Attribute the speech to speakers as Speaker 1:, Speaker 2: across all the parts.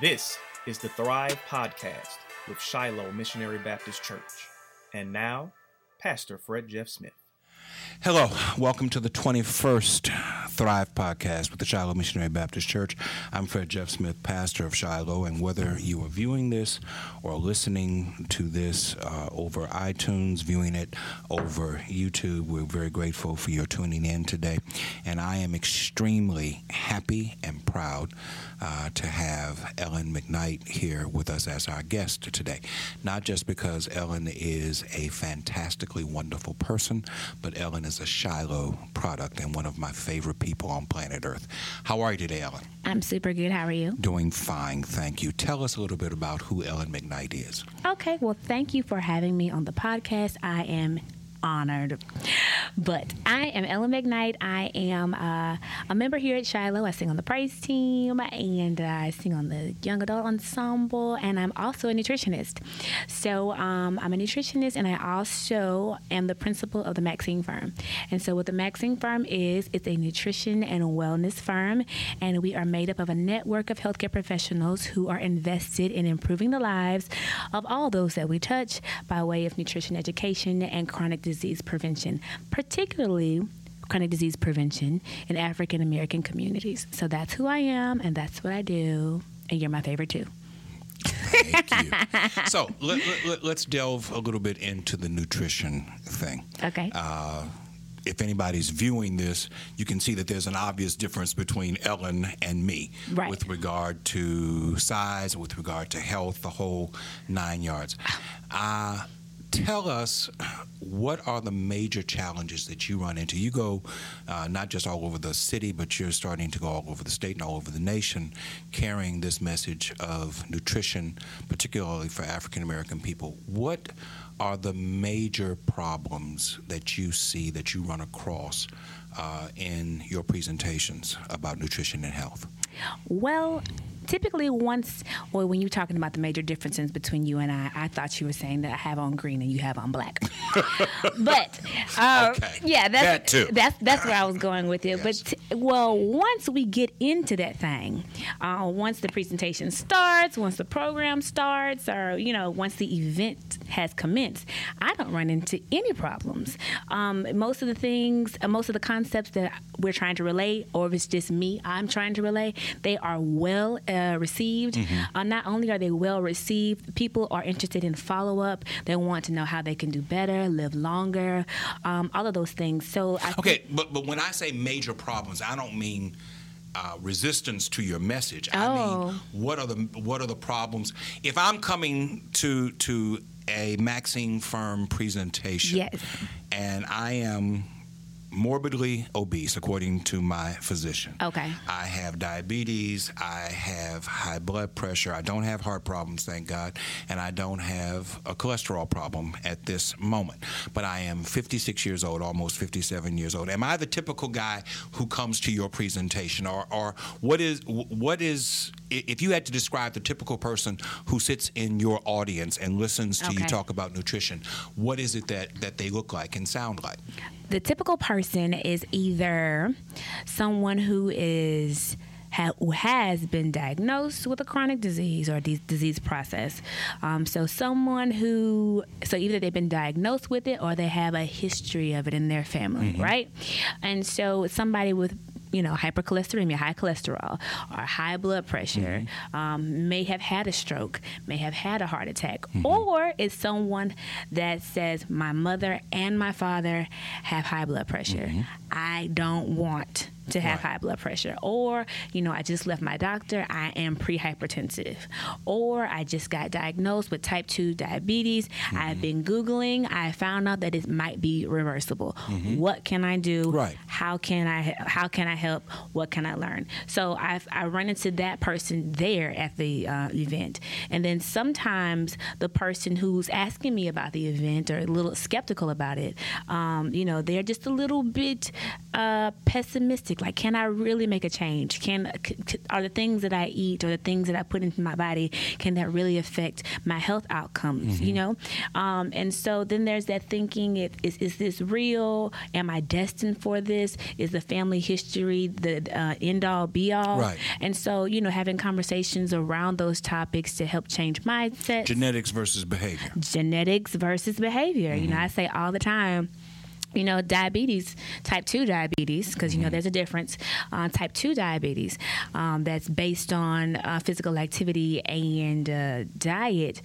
Speaker 1: This is the Thrive Podcast with Shiloh Missionary Baptist Church. And now, Pastor Fred Jeff Smith.
Speaker 2: Hello, welcome to the 21st Thrive podcast with the Shiloh Missionary Baptist Church. I'm Fred Jeff Smith, pastor of Shiloh, and whether you are viewing this or listening to this uh, over iTunes, viewing it over YouTube, we're very grateful for your tuning in today. And I am extremely happy and proud uh, to have Ellen McKnight here with us as our guest today. Not just because Ellen is a fantastically wonderful person, but Ellen is a Shiloh product and one of my favorite people on planet Earth. How are you today, Ellen?
Speaker 3: I'm super good. How are you?
Speaker 2: Doing fine, thank you. Tell us a little bit about who Ellen McKnight is.
Speaker 3: Okay, well, thank you for having me on the podcast. I am honored. But I am Ellen McKnight. I am uh, a member here at Shiloh. I sing on the praise team and I sing on the young adult ensemble, and I'm also a nutritionist. So um, I'm a nutritionist, and I also am the principal of the Maxine Firm. And so, what the Maxine Firm is, it's a nutrition and wellness firm, and we are made up of a network of healthcare professionals who are invested in improving the lives of all those that we touch by way of nutrition education and chronic disease prevention, particularly chronic disease prevention in African American communities. So that's who I am, and that's what I do, and you're my favorite too.
Speaker 2: Thank you. so let, us let, delve a little bit into the nutrition thing.
Speaker 3: Okay.
Speaker 2: Uh, if anybody's viewing this, you can see that there's an obvious difference between Ellen and me
Speaker 3: right.
Speaker 2: with regard to size, with regard to health, the whole nine yards. Uh, tell us what are the major challenges that you run into? You go uh, not just all over the city, but you're starting to go all over the state and all over the nation carrying this message of nutrition, particularly for African American people. What are the major problems that you see that you run across uh, in your presentations about nutrition and health?
Speaker 3: Well, typically once or when you're talking about the major differences between you and I, I thought you were saying that I have on green and you have on black. but uh,
Speaker 2: okay.
Speaker 3: yeah, that's
Speaker 2: that
Speaker 3: that's that's where I was going with it.
Speaker 2: Yes.
Speaker 3: But t- well, once we get into that thing, uh, once the presentation starts, once the program starts, or you know, once the event has commenced, I don't run into any problems. Um, most of the things, uh, most of the concepts that we're trying to relay, or if it's just me, I'm trying to relay, they are well. Uh, uh, received.
Speaker 2: Mm-hmm.
Speaker 3: Uh, not only are they well received, people are interested in follow up. They want to know how they can do better, live longer, um, all of those things. So I
Speaker 2: okay, but but when I say major problems, I don't mean. Uh, resistance to your message. I
Speaker 3: Oh.
Speaker 2: mean, what are the what are the problems? If I'm coming to to a Maxine Firm presentation,
Speaker 3: Yes.
Speaker 2: and I am morbidly obese, according to my physician.
Speaker 3: Okay.
Speaker 2: I have diabetes. I have high blood pressure. I don't have heart problems, thank God, and I don't have a cholesterol problem at this moment. But I am 56 years old, almost 57 years old. Am I the typical guy who comes to your presentation, or, or what is what is if you had to describe the typical person who sits in your audience and listens to you talk about nutrition, what is it that that they look like and sound like?
Speaker 3: the typical person is either someone who is who has been diagnosed with a chronic disease or de- disease process. Um, so someone who so either they've been diagnosed with it or they have a history of it in their family, right? And so somebody with you know, hypercholesteremia, high cholesterol, or high blood pressure, mm-hmm. um, may have had a stroke, may have had a heart attack, mm-hmm. or is someone that says, My mother and my father have high blood pressure. Mm-hmm. I don't want to have
Speaker 2: Right.
Speaker 3: high blood pressure. Or, you know, I just left my doctor, I am prehypertensive. Or I just got diagnosed with type 2 diabetes. I've been Googling, I found out that it might be reversible. What can I do?
Speaker 2: Right.
Speaker 3: How can I how can I help? What can I learn? So I I run into that person there at the uh, event, and then sometimes the person who's asking me about the event or a little skeptical about it, um, you know, they're just a little bit uh, pessimistic. Like, can I really make a change? Can are the things that I eat or the things that I put into my body can that really affect my health outcomes? You know, um, and so then there's that thinking: it, is is this real? Am I destined for this? Is the family history the uh, end all be all?
Speaker 2: Right.
Speaker 3: And so, you know, having conversations around those topics to help change mindsets
Speaker 2: Genetics versus behavior.
Speaker 3: genetics versus behavior. You know, I say all the time. You know, diabetes, type 2 diabetes, because, you know, there's a difference. Uh, type 2 diabetes um, that's based on uh, physical activity and uh, diet,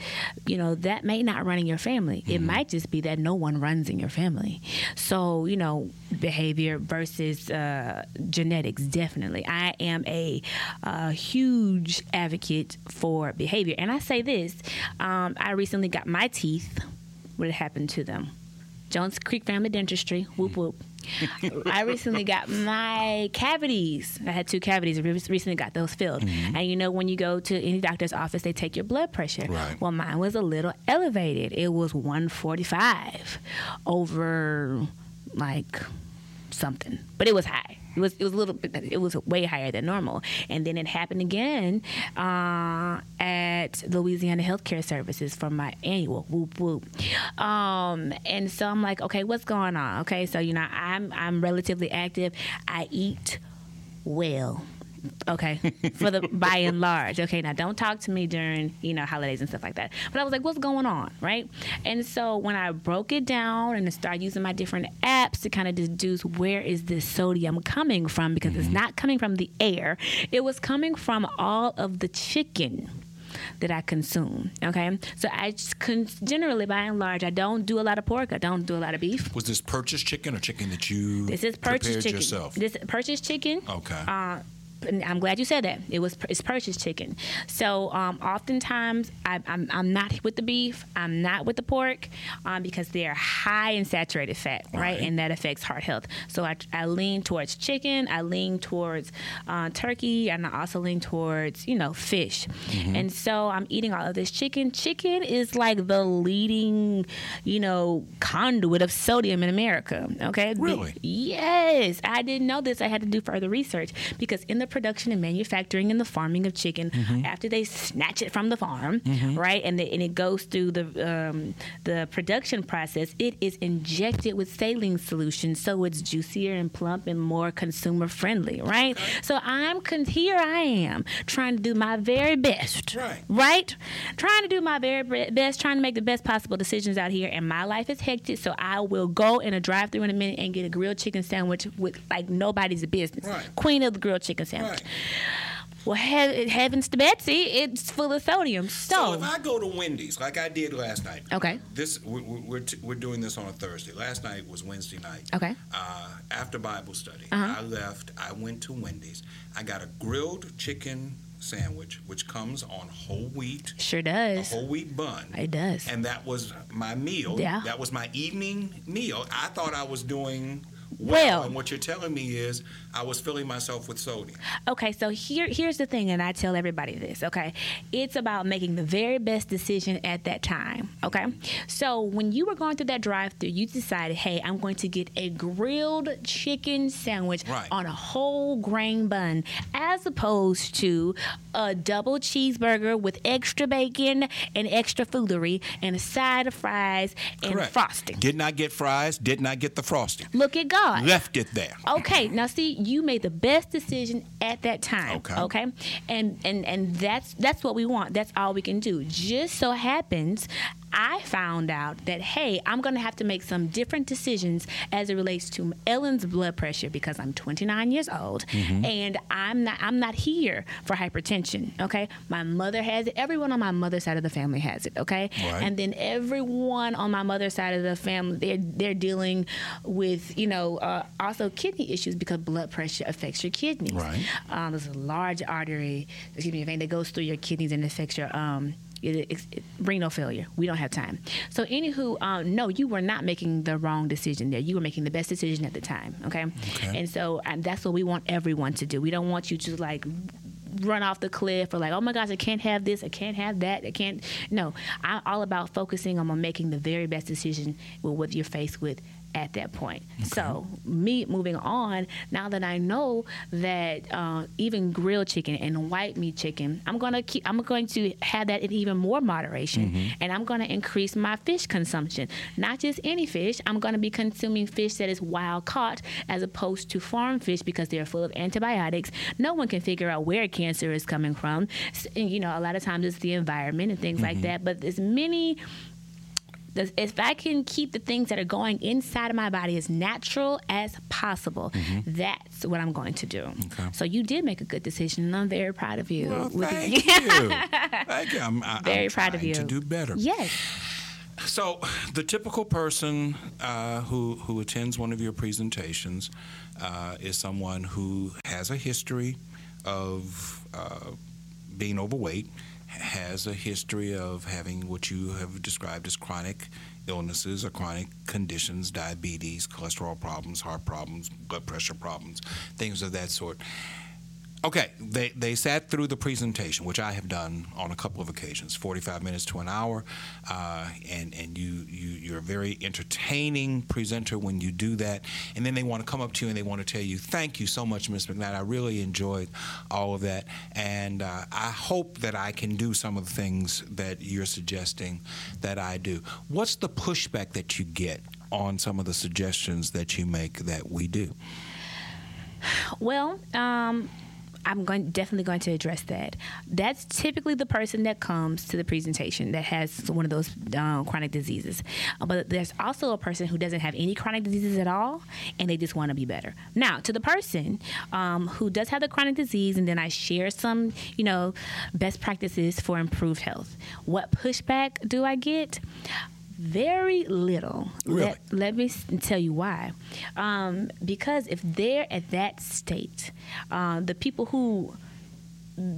Speaker 3: you know, that may not run in your family. It might just be that no one runs in your family. So, you know, behavior versus uh, genetics, definitely. I am a, uh huge advocate for behavior. And I say this um, I recently got my teeth. What happened to them? Jones Creek Family Dentistry. Whoop whoop. I recently got my cavities. I had two cavities. I recently got those filled. Mm-hmm. And you know, when you go to any doctor's office, they take your blood pressure.
Speaker 2: Right.
Speaker 3: Well, mine was a little elevated. It was 145 over like something, but it was high. It was it was a little bit. It was way higher than normal. And then it happened again uh, at Louisiana Healthcare Services for my annual whoop whoop. Um, and so I'm like, okay, what's going on? Okay, so you know, I'm I'm relatively active. I eat well. Okay, for the by and large. Okay, now don't talk to me during you know holidays and stuff like that. But I was like, what's going on, right? And so when I broke it down and started using my different apps to kind of deduce where is this sodium coming from, because it's not coming from the air, it was coming from all of the chicken that I consume. Okay, so I just con- generally, by and large, I don't do a lot of pork. I don't do a lot of beef.
Speaker 2: Was this purchased chicken or chicken that you
Speaker 3: This is purchased
Speaker 2: prepared
Speaker 3: chicken.
Speaker 2: yourself?
Speaker 3: This purchased chicken.
Speaker 2: Okay.
Speaker 3: Uh, I'm glad you said that. It was it's purchased chicken. So um, oftentimes I, I'm I'm not with the beef. I'm not with the pork um, because they are high in saturated fat, right?
Speaker 2: Right.
Speaker 3: And that affects heart health. So I, I lean towards chicken. I lean towards uh, turkey, and I also lean towards you know fish.
Speaker 2: Mm-hmm.
Speaker 3: And so I'm eating all of this chicken. Chicken is like the leading, you know, conduit of sodium in America. Okay. The-
Speaker 2: Really?
Speaker 3: Yes, I didn't know this. I had to do further research because in the production and manufacturing and the farming of chicken,
Speaker 2: Mm-hmm.
Speaker 3: after they snatch it from the farm, right, and, the, and it goes through the um, the production process, it is injected with saline solution, so it's juicier and plump and more consumer friendly, right? So I'm con- here. I am trying to do my very best,
Speaker 2: Right.
Speaker 3: right? Trying to do my very best, trying to make the best possible decisions out here. And my life is hectic, so I will go in a drive-through in a minute and get a grilled chicken sandwich with like nobody's business.
Speaker 2: Right.
Speaker 3: Queen of the grilled chicken sandwich.
Speaker 2: Right.
Speaker 3: Well, he- heavens to Betsy, it's full of sodium.
Speaker 2: So
Speaker 3: So,
Speaker 2: if I go to Wendy's, like I did last night.
Speaker 3: Okay.
Speaker 2: This we- we- we're t- we're doing this on a Thursday. Last night was Wednesday night.
Speaker 3: Okay.
Speaker 2: Uh, after Bible study,
Speaker 3: Uh-huh.
Speaker 2: I left. I went to Wendy's. I got a grilled chicken sandwich, which comes on whole wheat,
Speaker 3: sure does.
Speaker 2: a whole wheat bun.
Speaker 3: It does.
Speaker 2: And that was my meal.
Speaker 3: Yeah.
Speaker 2: That was my evening meal. I thought I was doing well. And what you're telling me is I was filling myself with sodium.
Speaker 3: Okay, so here here's the thing, and I tell everybody this. Okay, it's about making the very best decision at that time. Okay, so when you were going through that drive-through, you decided, hey, I'm going to get a grilled chicken sandwich
Speaker 2: Right.
Speaker 3: on a whole grain bun, as opposed to a double cheeseburger with extra bacon and extra foolery and a side of fries and
Speaker 2: Correct.
Speaker 3: frosting.
Speaker 2: Did not get fries. Did not get the frosting.
Speaker 3: Look at God.
Speaker 2: Left it there.
Speaker 3: Okay, now see, you made the best decision at that time.
Speaker 2: Okay.
Speaker 3: Okay, and and and that's that's what we want. That's all we can do. Just so happens, I found out that hey, I'm gonna have to make some different decisions as it relates to Ellen's blood pressure because I'm 29 years old
Speaker 2: Mm-hmm.
Speaker 3: and I'm not I'm not here for hypertension. Okay, my mother has it. Everyone on my mother's side of the family has it. Okay,
Speaker 2: Right.
Speaker 3: and then everyone on my mother's side of the family they're they're dealing with you know uh, also kidney issues because blood pressure affects your kidneys.
Speaker 2: Right.
Speaker 3: Um, there's a large artery, excuse me, vein that goes through your kidneys and affects your um. It, it, renal failure. We don't have time. So, anywho, um, no, you were not making the wrong decision there. You were making the best decision at the time. Okay.
Speaker 2: Okay.
Speaker 3: And so, and that's what we want everyone to do. We don't want you to like run off the cliff or like, oh my gosh, I can't have this, I can't have that, I can't. No, I'm all about focusing on making the very best decision with what you're faced with at that point. So me moving on now that I know that uh, even grilled chicken and white meat chicken, I'm gonna keep. I'm going to have that in even more moderation, and I'm gonna increase my fish consumption. Not just any fish. I'm gonna be consuming fish that is wild caught as opposed to farm fish because they're full of antibiotics. No one can figure out where cancer is coming from. S- and, you know, a lot of times it's the environment and things like that. But there's many the- if I can keep the things that are going inside of my body as natural as possible, that's what I'm going to do.
Speaker 2: Okay.
Speaker 3: So you did make a good decision, and I'm very proud of you.
Speaker 2: Well, thank you. Thank you. I'm, I,
Speaker 3: Very
Speaker 2: I'm
Speaker 3: proud of you.
Speaker 2: To do better.
Speaker 3: Yes.
Speaker 2: So, the typical person uh, who who attends one of your presentations uh, is someone who has a history of uh, being overweight, has a history of having what you have described as chronic illnesses or chronic conditions, diabetes, cholesterol problems, heart problems, blood pressure problems, things of that sort. Okay, they, they sat through the presentation, which I have done on a couple of occasions, 45 minutes to an hour, uh, and, and you, you, you're a very entertaining presenter when you do that. And then they want to come up to you and they want to tell you, thank you so much, Ms. McKnight. I really enjoyed all of that. And uh, I hope that I can do some of the things that you're suggesting that I do. What's the pushback that you get on some of the suggestions that you make that we do?
Speaker 3: Well, um, I'm going definitely going to address that. That's typically the person that comes to the presentation that has one of those um, chronic diseases. Uh, But there's also a person who doesn't have any chronic diseases at all, and they just want to be better. Now, to the person um, who does have the chronic disease, and then I share some, you know, best practices for improved health. What pushback do I get? Very little.
Speaker 2: Really?
Speaker 3: Let, let me tell you why. Um, because if they're at that state, uh, the people who,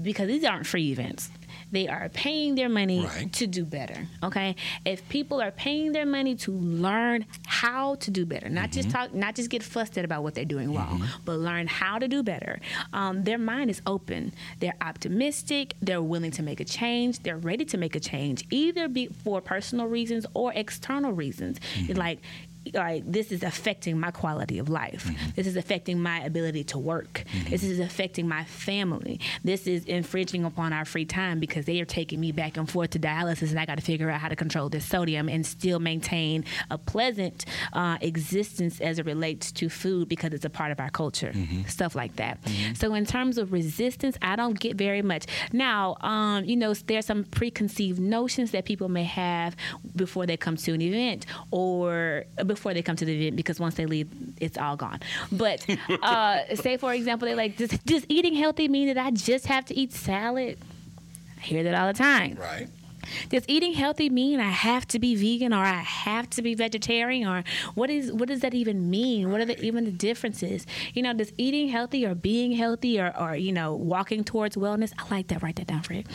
Speaker 3: because these aren't free events, they are paying their money
Speaker 2: Right.
Speaker 3: to do better. Okay, if people are paying their money to learn how to do better, not just mm-hmm. talk, not just get fussed at about what they're doing wrong, mm-hmm. but learn how to do better. Um, their mind is open. They're optimistic. They're willing to make a change. They're ready to make a change, either be for personal reasons or external reasons. Mm-hmm. Like like this is affecting my quality of life. This is affecting my ability to work. This is affecting my family. This is infringing upon our free time because they are taking me back and forth to dialysis, and I got to figure out how to control this sodium and still maintain a pleasant uh, existence as it relates to food because it's a part of our culture. Stuff like that. So in terms of resistance, I don't get very much. Now, um, you know, there's some preconceived notions that people may have before they come to an event or before they come to the event because once they leave, it's all gone. But uh, say, for example, they're like, does, does eating healthy mean that I just have to eat salad? I hear that all the time.
Speaker 2: Right.
Speaker 3: Does eating healthy mean I have to be vegan or I have to be vegetarian or what is what does that even mean? What are the, even the differences? You know, does eating healthy or being healthy or, or you know walking towards wellness? I like that. Write that down, Fred.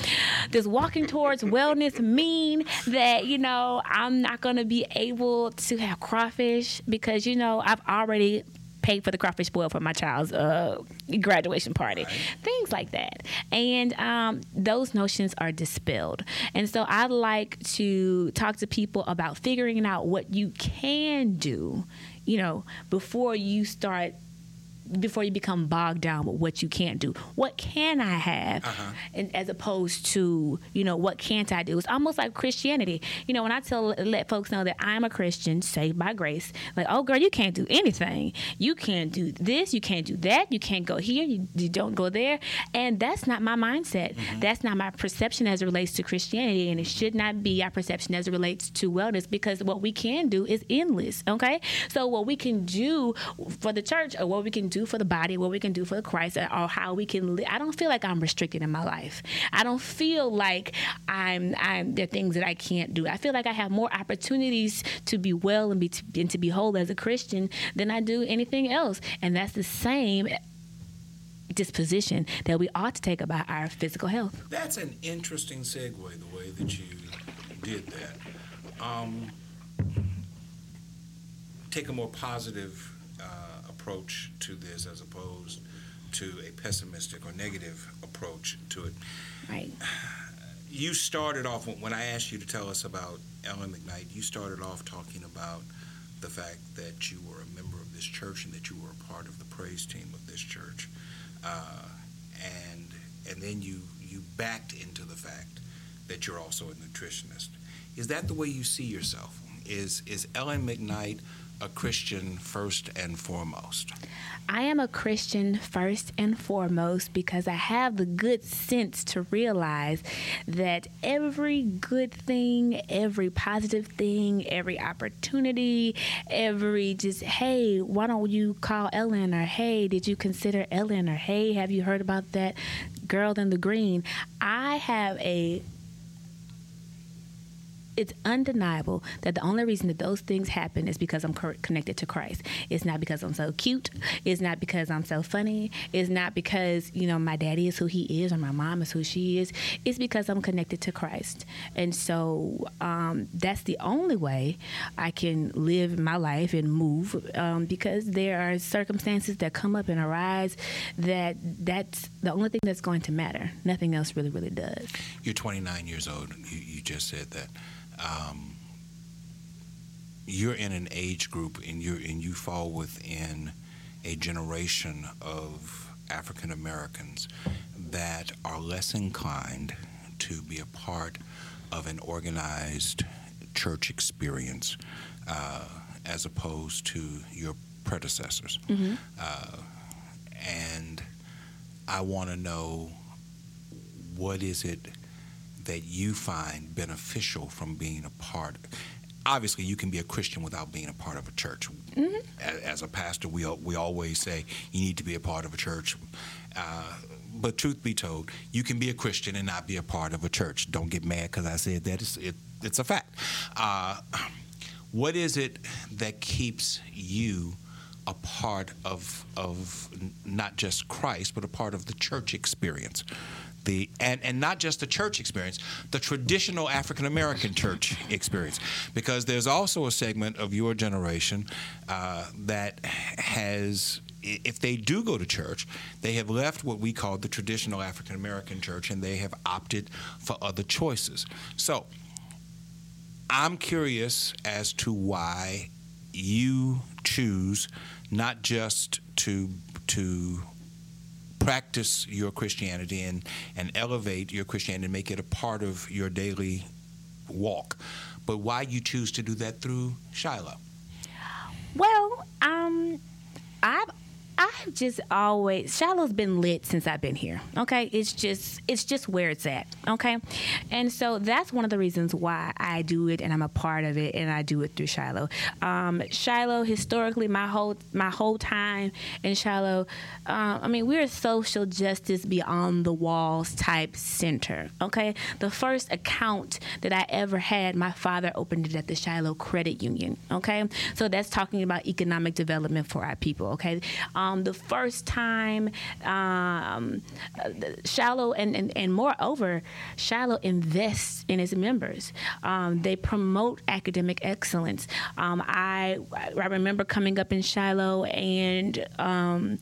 Speaker 3: Does walking towards wellness mean that you know I'm not going to be able to have crawfish because you know I've already paid for the crawfish boil for my child's uh, graduation party, things like that. And um, those notions are dispelled. And so I like to talk to people about figuring out what you can do, you know, before you start. Before you become bogged down with what you can't do, what can I have, uh-huh. and as opposed to you know what can't I do? It's almost like Christianity. You know, when I tell let folks know that I'm a Christian, saved by grace, like oh girl, you can't do anything. You can't do this. You can't do that. You can't go here. You, you don't go there. And that's not my mindset. Mm-hmm. That's not my perception as it relates to Christianity, and it should not be our perception as it relates to wellness because what we can do is endless. Okay, so what we can do for the church, or what we can do for the body, what we can do for the Christ, or how we can. Li- I don't feel like I'm restricted in my life. I don't feel like I'm. I'm there are things that I can't do. I feel like I have more opportunities to be well and be and to be whole as a Christian than I do anything else, and that's the same disposition that we ought to take about our physical health.
Speaker 2: That's an interesting segue, the way that you did that. Um, take a more positive approach to this as opposed to a pessimistic or negative approach to it.
Speaker 3: Right.
Speaker 2: You started off when I asked you to tell us about Ellen McKnight. You started off talking about the fact that you were a member of this church and that you were a part of the praise team of this church, uh, and and then you you backed into the fact that you're also a nutritionist. Is that the way you see yourself? Is is Ellen McKnight a Christian first and foremost?
Speaker 3: I am a Christian first and foremost because I have the good sense to realize that every good thing, every positive thing, every opportunity, every just, hey, why don't you call Ellen? Or hey, did you consider Ellen? Or hey, have you heard about that girl in the green? I have a it's undeniable that the only reason that those things happen is because I'm connected to Christ. It's not because I'm so cute. It's not because I'm so funny. It's not because, you know, my daddy is who he is or my mom is who she is. It's because I'm connected to Christ. And so um, that's the only way I can live my life and move um, because there are circumstances that come up and arise that that's the only thing that's going to matter. Nothing else really, really does.
Speaker 2: You're 29 years old. You, you just said that um, you're in an age group and you and you fall within a generation of African Americans that are less inclined to be a part of an organized church experience uh, as opposed to your predecessors. Mm-hmm. Uh, and I want to know what is it that you find beneficial from being a part obviously you can be a Christian without being a part of a church. Mm-hmm. As, a pastor, we we always say you need to be a part of a church. Uh, but truth be told, you can be a Christian and not be a part of a church. Don't get mad because I said that. It's, it, it's a fact. Uh, what is it that keeps you a part of of not just Christ, but a part of the church experience? The and, and not just the church experience, the traditional African American church experience, because there's also a segment of your generation uh, that has if they do go to church, they have left what we call the traditional African American church and they have opted for other choices. So I'm curious as to why you choose not just to to practice your Christianity and, and elevate your Christianity and make it a part of your daily walk. But why you choose to do that through Shiloh?
Speaker 3: Well, um, I've I've just always Shiloh's been lit since I've been here. Okay, it's just it's just where it's at. Okay, and so that's one of the reasons why I do it and I'm a part of it and I do it through Shiloh. Um, Shiloh historically, my whole my whole time in Shiloh, uh, I mean we're a social justice beyond the walls type center. Okay, the first account that I ever had, my father opened it at the Shiloh Credit Union. Okay, so that's talking about economic development for our people. Okay. Um, um, the first time um, Shiloh and, and, and moreover, Shiloh invests in its members. Um, they promote academic excellence. Um, I I remember coming up in Shiloh and um,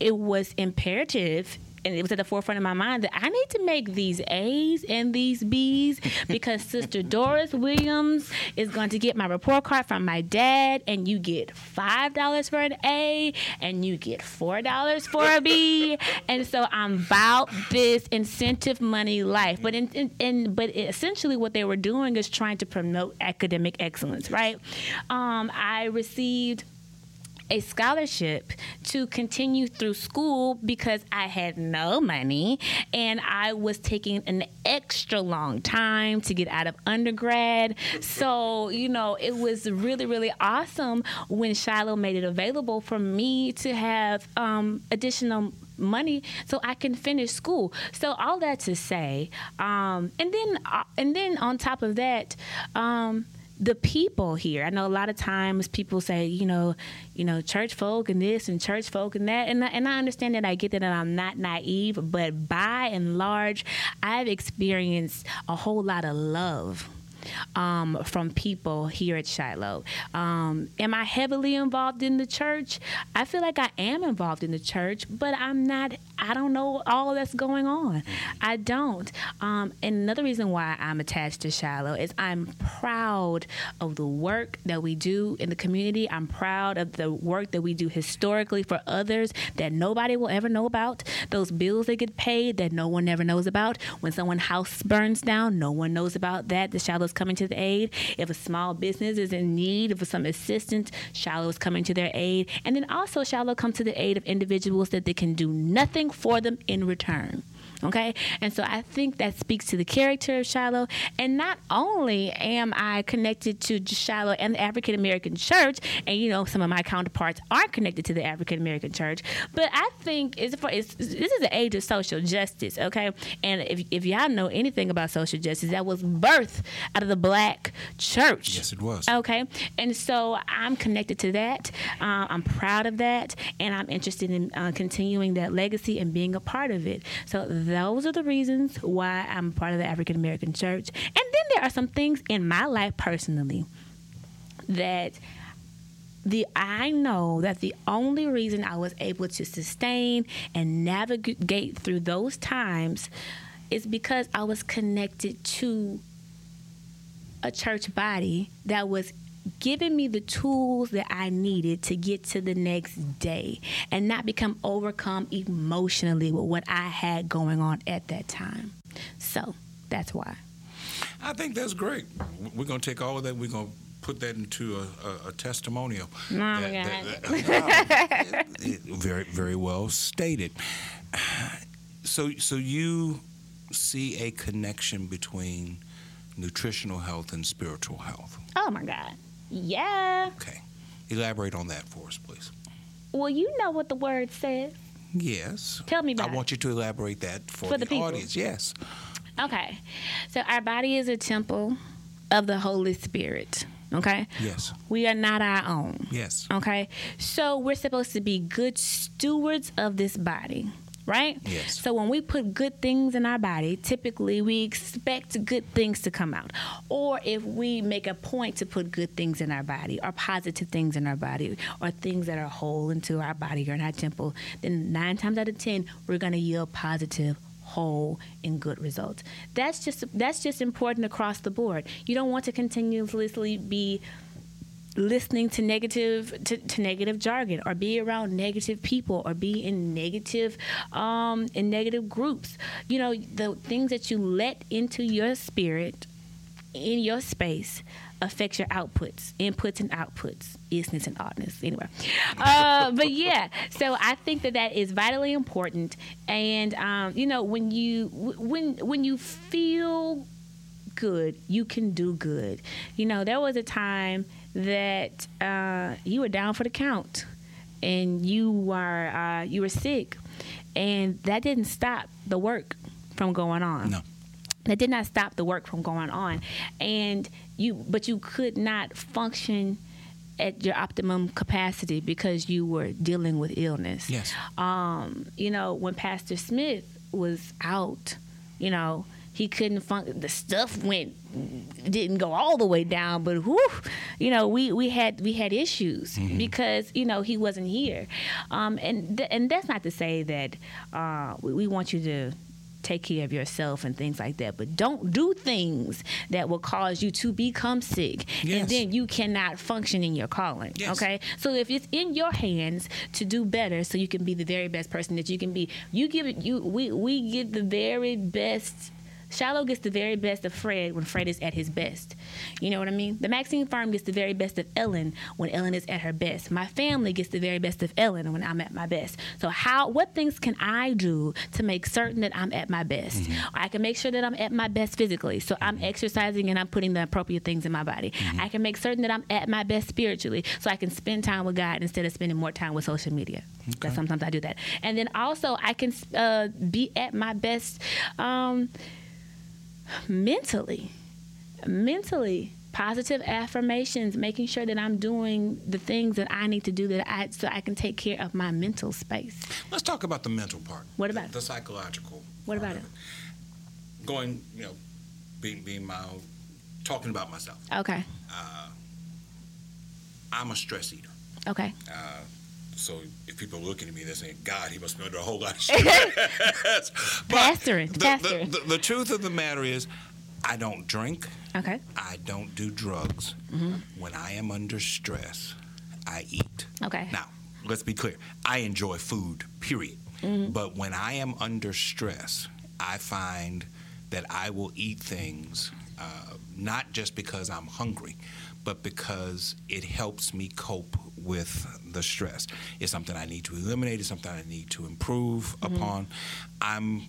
Speaker 3: it was imperative and it was at the forefront of my mind that I need to make these A's and these B's because Sister Doris Williams is going to get my report card from my dad, and you get five dollars for an A, and you get four dollars for a B, and so I'm about this incentive money life. But in, in, in but essentially, what they were doing is trying to promote academic excellence, right? Um, I received a scholarship to continue through school because I had no money and I was taking an extra long time to get out of undergrad. So, you know, it was really, really awesome when Shiloh made it available for me to have um, additional money so I can finish school. So all that to say, um, and then uh, and then on top of that, um, the people here. I know a lot of times people say, you know, you know, church folk and this and church folk and that, and I, and I understand that I get that, and I'm not naive, but by and large, I've experienced a whole lot of love um, from people here at Shiloh. Um, am I heavily involved in the church? I feel like I am involved in the church, but I'm not. I don't know all that's going on. I don't. Um, and another reason why I'm attached to Shiloh is I'm proud of the work that we do in the community. I'm proud of the work that we do historically for others that nobody will ever know about. Those bills that get paid that no one ever knows about. When someone's house burns down, no one knows about that. The Shiloh is coming to the aid. If a small business is in need of some assistance, Shiloh is coming to their aid. And then also Shiloh comes to the aid of individuals that they can do nothing for them in return. Okay. And so I think that speaks to the character of Shiloh. And not only am I connected to Shiloh and the African American church, and you know, some of my counterparts are connected to the African American church, but I think it's for it's, this is the age of social justice. Okay. And if, if y'all know anything about social justice, that was birthed out of the black church.
Speaker 2: Yes, it was.
Speaker 3: Okay. And so I'm connected to that. Uh, I'm proud of that. And I'm interested in uh, continuing that legacy and being a part of it. So those are the reasons why I'm part of the African American church. And then there are some things in my life personally that the I know that the only reason I was able to sustain and navigate through those times is because I was connected to a church body that was giving me the tools that I needed to get to the next day and not become overcome emotionally with what I had going on at that time. So that's why.
Speaker 2: I think that's great. We're going to take all of that. We're going to put that into a, a, a testimonial.
Speaker 3: Oh,
Speaker 2: That-
Speaker 3: my
Speaker 2: that- that- very, very well stated. So, so you see a connection between nutritional health and spiritual health.
Speaker 3: Oh my God. Yeah.
Speaker 2: Okay, elaborate on that for us, please.
Speaker 3: Well, you know what the word says.
Speaker 2: Yes.
Speaker 3: Tell me about I
Speaker 2: want you to elaborate that for,
Speaker 3: For
Speaker 2: the,
Speaker 3: the
Speaker 2: audience. Yes.
Speaker 3: Okay. So our body is a temple of the Holy Spirit. Okay.
Speaker 2: Yes.
Speaker 3: We are not our own.
Speaker 2: Yes.
Speaker 3: Okay. So we're supposed to be good stewards of this body, right?
Speaker 2: Yes.
Speaker 3: So when we put good things in our body, typically we expect good things to come out. Or if we make a point to put good things in our body or positive things in our body or things that are whole into our body or in our temple, then nine times out of ten, we're going to yield positive whole and good results. That's just that's just important across the board. You don't want to continuously be listening to negative to, to negative jargon or be around negative people or be in negative um in negative groups. You know the things that you let into your spirit in your space affects your outputs inputs and outputs isness and oddness anyway. Uh, but yeah so i think that that is vitally important. And um, you know when you when when you feel good, you can do good. You know, there was a time that uh, you were down for the count, and you were uh, you were sick, and that didn't stop the work from going on.
Speaker 2: No.
Speaker 3: That did not stop the work from going on, and you but you could not function at your optimum capacity because you were dealing with illness
Speaker 2: Yes.
Speaker 3: um, you know, when Pastor Smith was out, you know, he couldn't fun- the stuff went didn't go all the way down, but whew, you know, we, we had we had issues because you know he wasn't here, um, and th- and that's not to say that uh, we, we want you to take care of yourself and things like that, but don't do things that will cause you to become sick,
Speaker 2: Yes.
Speaker 3: and then you cannot function in your calling.
Speaker 2: Yes.
Speaker 3: Okay, so if it's in your hands to do better, so you can be the very best person that you can be, you give it. You we we get the very best. Shiloh gets the very best of Fred when Fred is at his best. You know what I mean? The Maxine Firm gets the very best of Ellen when Ellen is at her best. My family gets the very best of Ellen when I'm at my best. So how what things can I do to make certain that I'm at my best? I can make sure that I'm at my best physically. So I'm exercising and I'm putting the appropriate things in my body. I can make certain that I'm at my best spiritually so I can spend time with God instead of spending more time with social media. That sometimes I do that. And then also I can uh, be at my best um, mentally mentally positive affirmations making sure that i'm doing the things that i need to do that i so i can take care of my mental space
Speaker 2: Let's talk about the mental part.
Speaker 3: What about
Speaker 2: the,
Speaker 3: it?
Speaker 2: the psychological?
Speaker 3: What about
Speaker 2: it? Going, you know, being being mild, talking about myself.
Speaker 3: Okay.
Speaker 2: I'm a stress eater.
Speaker 3: Okay.
Speaker 2: Uh, so if people are looking at me, they're saying, "God, he must be under a whole lot of stress."
Speaker 3: Pastoring,
Speaker 2: The,
Speaker 3: pastoring.
Speaker 2: The, the, the truth of the matter is, I don't drink.
Speaker 3: Okay.
Speaker 2: I don't do drugs. When I am under stress, I eat.
Speaker 3: Okay.
Speaker 2: Now, let's be clear. I enjoy food, period. But when I am under stress, I find that I will eat things uh, not just because I'm hungry, but because it helps me cope with the stress. It's something I need to eliminate, it's something I need to improve upon. I'm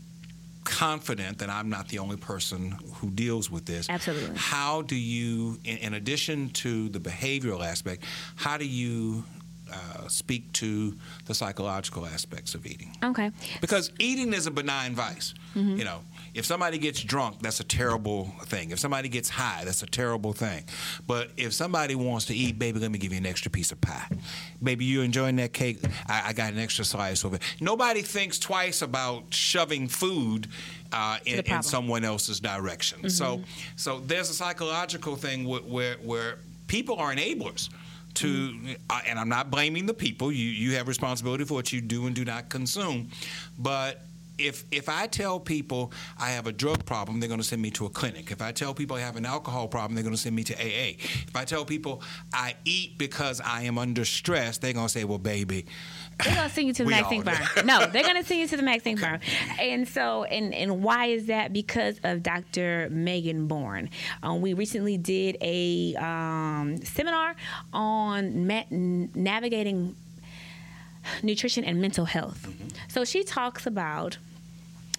Speaker 2: confident that I'm not the only person who deals with this.
Speaker 3: Absolutely.
Speaker 2: How do you, in, in addition to the behavioral aspect, how do you uh, speak to the psychological aspects of eating?
Speaker 3: Okay.
Speaker 2: Because eating is a benign vice. You know, if somebody gets drunk, that's a terrible thing. If somebody gets high, that's a terrible thing. But if somebody wants to eat, baby, let me give you an extra piece of pie. Baby, you enjoying that cake? I, I got an extra slice of it. Nobody thinks twice about shoving food uh, in, in someone else's direction. So, so there's a psychological thing where where, where people are enablers to uh, and I'm not blaming the people. You you have responsibility for what you do and do not consume. But if if I tell people I have a drug problem, they're going to send me to a clinic. If I tell people I have an alcohol problem, they're going to send me to AA. If I tell people I eat because I am under stress, they're going to say, "Well, baby,
Speaker 3: They're gonna send you to the Maxine Burn. No, they're gonna send you to the Maxine Burn. And so, and and why is that? Because of Dr. Megan Bourne. Um, we recently did a um, seminar on ma- navigating nutrition and mental health. So she talks about.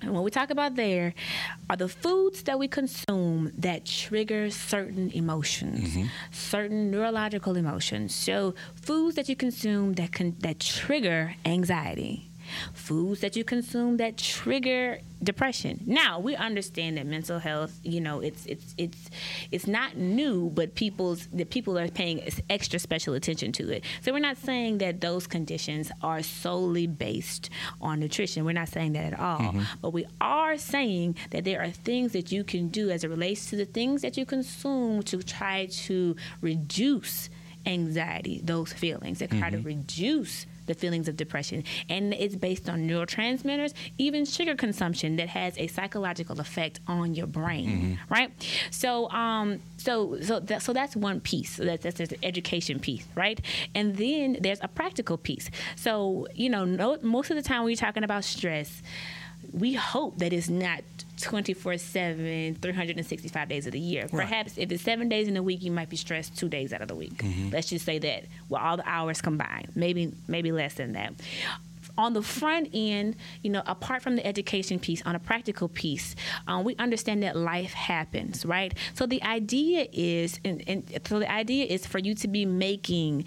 Speaker 3: And what we talk about there are the foods that we consume that trigger certain emotions, mm-hmm. certain neurological emotions. So foods that you consume that can that trigger anxiety. Foods that you consume that trigger depression. Now we understand that mental health, you know, it's it's it's it's not new, but people's the people are paying extra special attention to it. So we're not saying that those conditions are solely based on nutrition. We're not saying that at all. Mm-hmm. But we are saying that there are things that you can do as it relates to the things that you consume to try to reduce anxiety, those feelings, that try to mm-hmm. reduce the feelings of depression. And it's based on neurotransmitters, even sugar consumption that has a psychological effect on your brain, right? So, um, so, so, that, so that's one piece. So that's, that's the education piece, right? And then there's a practical piece. So, you know, no, most of the time when you're talking about stress, we hope that it's not 24 7 365 days of the year. Perhaps if it's seven days in a week you might be stressed two days out of the week. Let's just say that with all the hours combined maybe maybe less than that. On the front end, you know, apart from the education piece, on a practical piece, um, we understand that life happens, right? So the idea is, and, and so the idea is for you to be making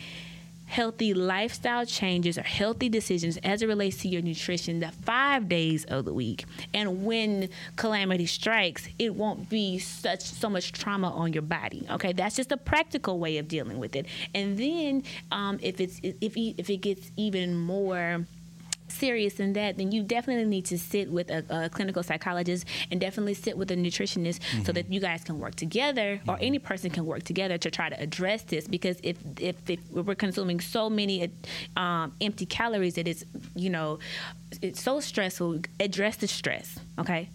Speaker 3: healthy lifestyle changes or healthy decisions as it relates to your nutrition the five days of the week. And when calamity strikes it won't be such so much trauma on your body okay? That's just a practical way of dealing with it. And then um, if it's if if it gets even more serious than that, then you definitely need to sit with a, a clinical psychologist and definitely sit with a nutritionist so that you guys can work together or any person can work together to try to address this. Because if if, if we're consuming so many um, empty calories it's you know it's so stressful, address the stress. Okay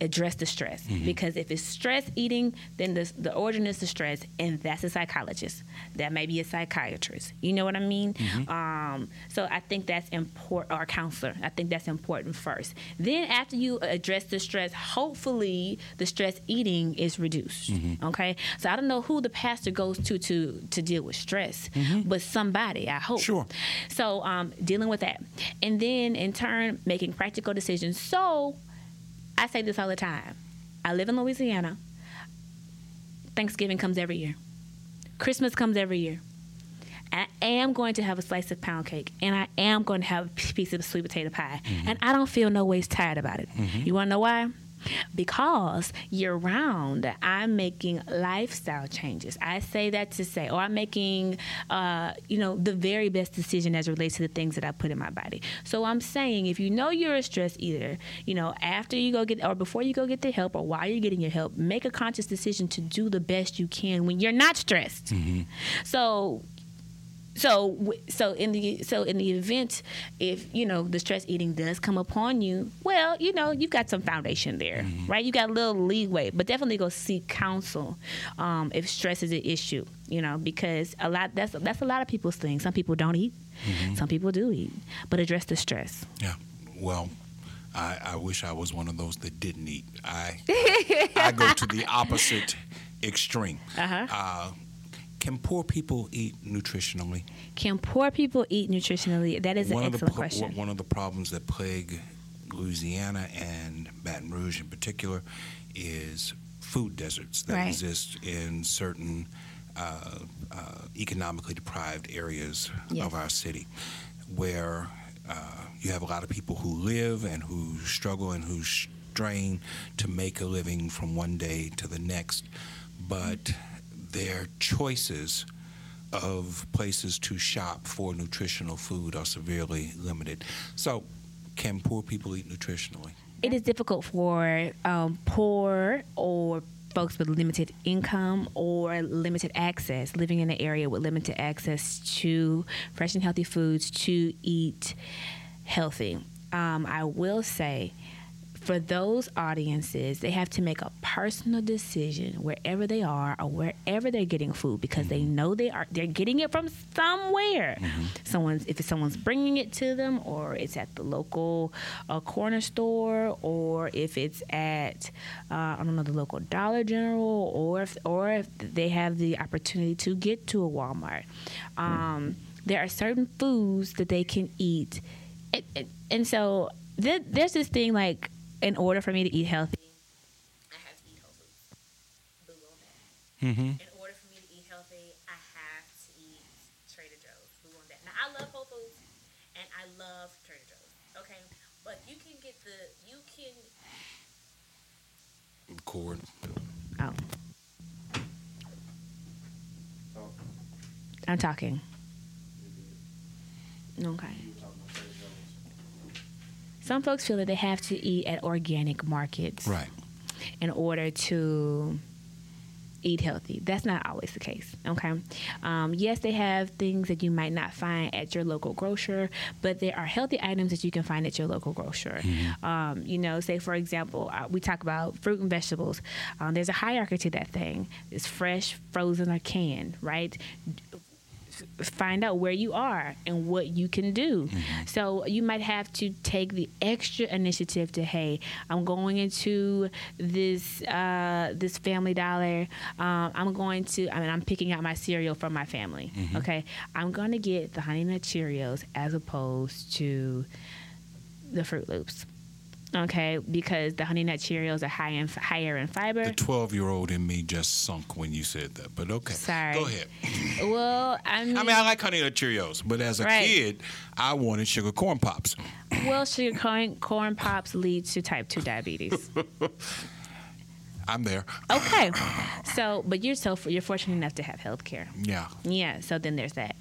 Speaker 3: address the stress. Because if it's stress eating then the, the origin is the stress and that's a psychologist. That may be a psychiatrist. You know what i mean? Um, so i think that's important or a counselor. I think that's important first. Then after you address the stress hopefully the stress eating is reduced okay? So i don't know who the pastor goes to to to deal with stress but somebody i hope.
Speaker 2: Sure.
Speaker 3: so um, dealing with that. And then in turn making practical decisions. So I say this all the time. I live in Louisiana. Thanksgiving comes every year. Christmas comes every year. I am going to have a slice of pound cake and I am going to have a piece of sweet potato pie. Mm-hmm. And I don't feel no ways tired about it. Mm-hmm. You want to know why? Because year round, I'm making lifestyle changes. I say that to say, or I'm making, uh, you know, the very best decision as it relates to the things that I put in my body. So I'm saying, if you know you're a stress eater, you know, after you go get, or before you go get the help, or while you're getting your help, make a conscious decision to do the best you can when you're not stressed. So so so in the so in the event if you know the stress eating does come upon you well you know you've got some foundation there right you got a little leeway but definitely go seek counsel um, if stress is an issue you know because a lot that's that's a lot of people's thing some people don't eat some people do eat but address the stress
Speaker 2: Yeah. Well, I, I wish I was one of those that didn't eat. I I go to the opposite extreme.
Speaker 3: Uh-huh.
Speaker 2: Uh, can poor people eat nutritionally?
Speaker 3: can poor people eat nutritionally that is an
Speaker 2: one of
Speaker 3: excellent
Speaker 2: the
Speaker 3: question
Speaker 2: one of the problems that plague Louisiana and Baton Rouge in particular is food deserts that
Speaker 3: Right.
Speaker 2: exist in certain uh, uh, economically deprived areas
Speaker 3: Yes.
Speaker 2: of our city, where uh, you have a lot of people who live and who struggle and who strain to make a living from one day to the next, but their choices of places to shop for nutritional food are severely limited. So, can poor people eat nutritionally?
Speaker 3: it is difficult for um, poor or folks with limited income or limited access, living in an area with limited access to fresh and healthy foods to eat healthy. Um, I will say, for those audiences, they have to make a personal decision wherever they are or wherever they're getting food because they know they are they're getting it from somewhere. Someone's if it's someone's bringing it to them, or it's at the local uh, corner store, or if it's at uh, I don't know the local Dollar General, or if or if they have the opportunity to get to a Walmart. Um, there are certain foods that they can eat, and so there's this thing like in order for me to eat healthy, I have to eat whole foods. Boo on that.
Speaker 2: Mm-hmm.
Speaker 3: In order for me to eat healthy, I have to eat Trader Joe's. Boo on that. Now I love Whole Foods and I love Trader Joe's. Okay, but you can get the you can.
Speaker 2: Cord.
Speaker 3: Oh. I'm talking. Okay. Some folks feel that they have to eat at organic markets
Speaker 2: Right.
Speaker 3: in order to eat healthy. That's not always the case. Okay. Um, yes, they have things that you might not find at your local grocer, but there are healthy items that you can find at your local grocer. Um, you know, say for example, uh, we talk about fruit and vegetables. Um, there's a hierarchy to that thing. It's fresh, frozen, or canned, right? Find out where you are and what you can do. So you might have to take the extra initiative to, hey, I'm going into this uh, this Family Dollar. Um, I'm going to. I mean, I'm picking out my cereal from my family. Okay, I'm going to get the Honey Nut Cheerios as opposed to the Froot Loops. Okay, because the Honey Nut Cheerios are high in higher in fiber.
Speaker 2: The 12 year old in me just sunk when you said that, but okay.
Speaker 3: Sorry.
Speaker 2: Go ahead.
Speaker 3: well, I mean,
Speaker 2: I mean, I like Honey Nut Cheerios, but as a
Speaker 3: Right.
Speaker 2: kid, I wanted sugar corn pops.
Speaker 3: well, sugar corn, corn pops lead to type two diabetes.
Speaker 2: I'm there.
Speaker 3: Okay, so but you're so you're fortunate enough to have health care.
Speaker 2: Yeah.
Speaker 3: Yeah, so then there's that.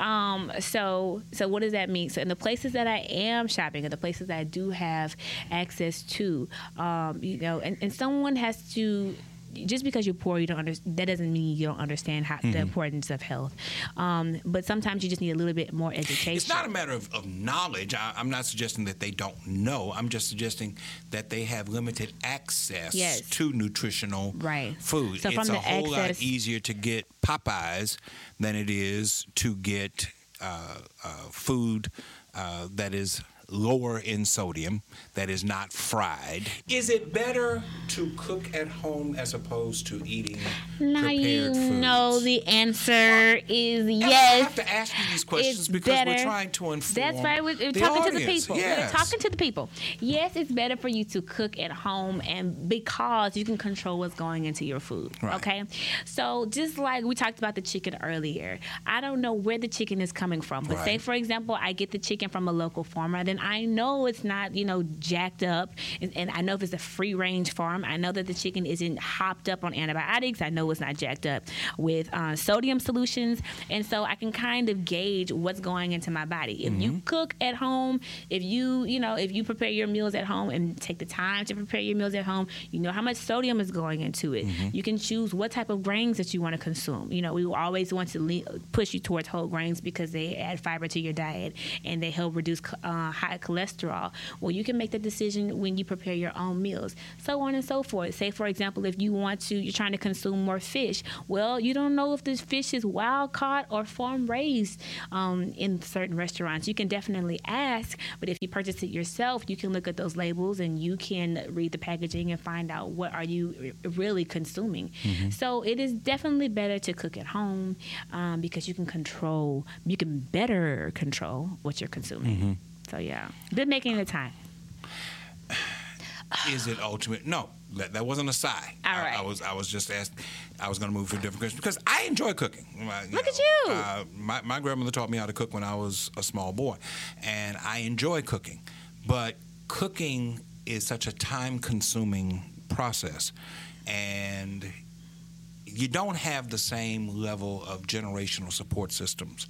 Speaker 3: Um, so so what does that mean? So in the places that I am shopping, and the places that I do have access to, um, you know, and, and someone has to. Just because you're poor, you don't under, that doesn't mean you don't understand how, the importance of health. Um, but sometimes you just need a little bit more education.
Speaker 2: It's not a matter of, of knowledge. I, I'm not suggesting that they don't know. I'm just suggesting that they have limited access
Speaker 3: Yes.
Speaker 2: to nutritional
Speaker 3: Right.
Speaker 2: food.
Speaker 3: So
Speaker 2: it's a whole lot easier to get Popeyes than it is to get uh, uh, food uh, that is lower in sodium, that is not fried. Is it better to cook at home as opposed to eating
Speaker 3: Now
Speaker 2: prepared
Speaker 3: you
Speaker 2: foods?
Speaker 3: know the answer is
Speaker 2: I
Speaker 3: yes.
Speaker 2: have to ask you these questions
Speaker 3: it's
Speaker 2: because we're trying to inform.
Speaker 3: That's right. We're, we're
Speaker 2: the
Speaker 3: talking to the people.
Speaker 2: Yes.
Speaker 3: We're talking to the people. Yes, it's better for you to cook at home, and because you can control what's going into your food.
Speaker 2: Right.
Speaker 3: Okay. So just like we talked about the chicken earlier, I don't know where the chicken is coming from, but say for example, I get the chicken from a local farmer, then and I know it's not you know jacked up, and, and I know if it's a free range farm, I know that the chicken isn't hopped up on antibiotics. I know it's not jacked up with uh, sodium solutions, and so I can kind of gauge what's going into my body. If you cook at home, if you you know if you prepare your meals at home and take the time to prepare your meals at home, you know how much sodium is going into it. You can choose what type of grains that you want to consume. You know, we always want to le- push you towards whole grains because they add fiber to your diet and they help reduce uh, high cholesterol. Well, you can make the decision when you prepare your own meals, so on and so forth. Say, for example, if you want to, you're trying to consume more fish. Well, you don't know if this fish is wild caught or farm raised um, in certain restaurants. You can definitely ask, but if you purchase it yourself, you can look at those labels and you can read the packaging and find out what are you really consuming. So it is definitely better to cook at home um, because you can control, you can better control what you're consuming. So yeah, good making the time.
Speaker 2: is it ultimate? No, that, that wasn't a sigh.
Speaker 3: All
Speaker 2: I, I was I was just asked. I was going to move to a different question because I enjoy cooking. Uh,
Speaker 3: Look at you.
Speaker 2: Uh, my my grandmother taught me how to cook when I was a small boy, and I enjoy cooking. But cooking is such a time consuming process, and you don't have the same level of generational support systems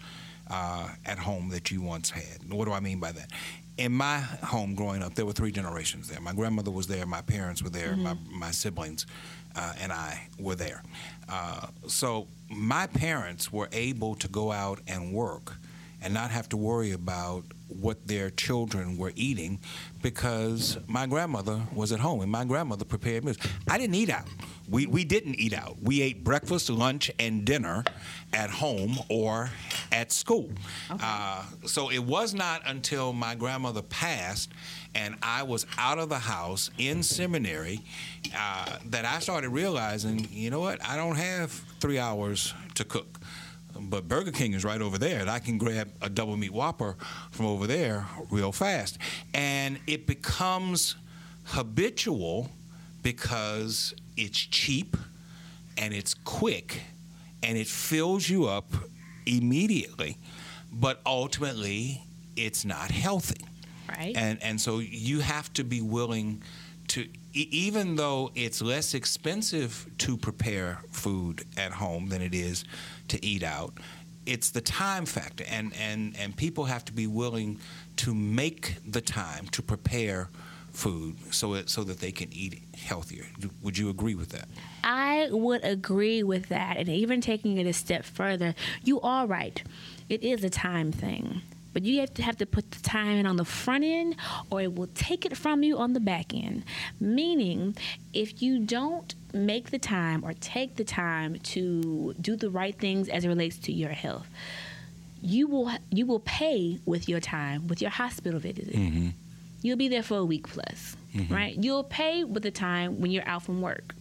Speaker 2: uh, at home that you once had. What do I mean by that? In my home growing up, there were three generations there. My grandmother was there, my parents were there, my, my siblings uh, and I were there. Uh, so my parents were able to go out and work and not have to worry about what their children were eating because my grandmother was at home and my grandmother prepared meals. I didn't eat out. We, we didn't eat out. We ate breakfast, lunch, and dinner at home or at school. Uh, so it was not until my grandmother passed and I was out of the house in seminary uh, that I started realizing, you know what, I don't have three hours to cook but Burger King is right over there, and I can grab a double meat Whopper from over there real fast. And it becomes habitual because it's cheap and it's quick and it fills you up immediately, but ultimately it's not healthy.
Speaker 3: Right.
Speaker 2: And and so you have to be willing to e- even though it's less expensive to prepare food at home than it is to eat out, it's the time factor and and and people have to be willing to make the time to prepare food so it, so that they can eat healthier. Would you agree with that?
Speaker 3: I would agree with that. And even taking it a step further, you are right. It is a time thing. But you have to have to put the time in on the front end or it will take it from you on the back end. Meaning, if you don't make the time or take the time to do the right things as it relates to your health, you will you will pay with your time, with your hospital visit. Mm-hmm. You'll be there for a week plus, mm-hmm. right? You'll pay with the time when you're out from work.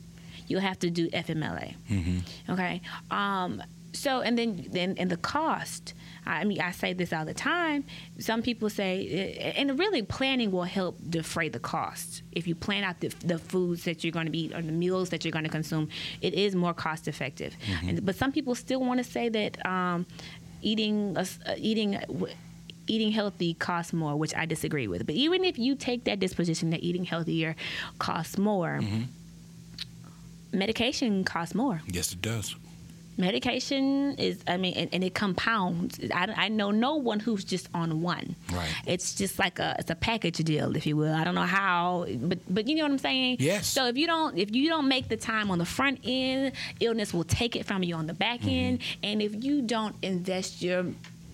Speaker 3: You'll have to do FMLA. Mm-hmm. Okay. Um, so and then then and the cost. I mean, I say this all the time. Some people say, and really planning will help defray the cost. If you plan out the, the foods that you're going to eat or the meals that you're going to consume, it is more cost effective. And, but some people still want to say that um, eating uh, eating w- eating healthy costs more, which I disagree with. But even if you take that disposition that eating healthier costs more, medication costs more.
Speaker 2: Yes, it does.
Speaker 3: Medication is, I mean, and, and it compounds. I, I know no one who's just on one.
Speaker 2: Right.
Speaker 3: It's just like a, it's a package deal, if you will. I don't know how, but but you know what I'm saying.
Speaker 2: Yes.
Speaker 3: So if you don't if you don't make the time on the front end, illness will take it from you on the back
Speaker 2: Mm-hmm.
Speaker 3: end, and if you don't invest your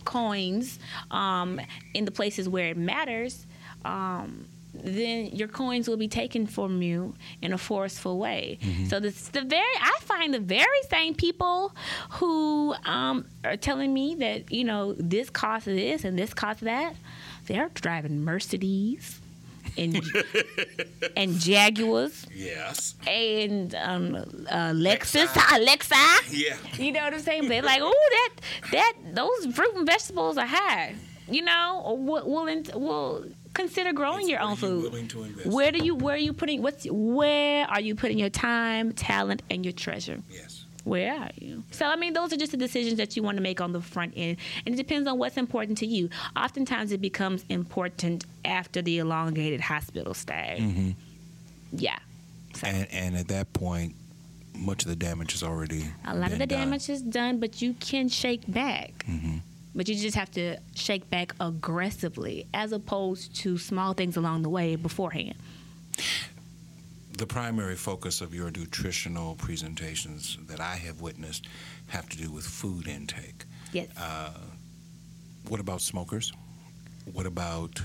Speaker 3: coins um, in the places where it matters. Um, then your coins will be taken from you in a forceful way. So this the very I find the very same people who um, are telling me that you know this costs this and this costs that, they're driving Mercedes and and Jaguars
Speaker 2: Yes.
Speaker 3: and um, uh, Lexus, Alexa.
Speaker 2: Yeah.
Speaker 3: You know what I'm saying? They're like, oh, that that those fruit and vegetables are high. You know, or will will consider growing
Speaker 2: It's
Speaker 3: your own food.
Speaker 2: willing to invest.
Speaker 3: Where do you where are you putting what's where are you putting your time, talent, and your treasure?
Speaker 2: Yes.
Speaker 3: Where are you? So, I mean, those are just the decisions that you want to make on the front end. And it depends on what's important to you. Oftentimes, it becomes important after the elongated hospital stay.
Speaker 2: Mm-hmm.
Speaker 3: Yeah. So,
Speaker 2: And and at that point, much of the damage is already
Speaker 3: a lot of the
Speaker 2: done.
Speaker 3: damage is done, but you can shake back.
Speaker 2: Mm-hmm.
Speaker 3: But you just have to shake back aggressively as opposed to small things along the way beforehand.
Speaker 2: The primary focus of your nutritional presentations that I have witnessed have to do with food intake.
Speaker 3: Yes.
Speaker 2: Uh, what about smokers? What about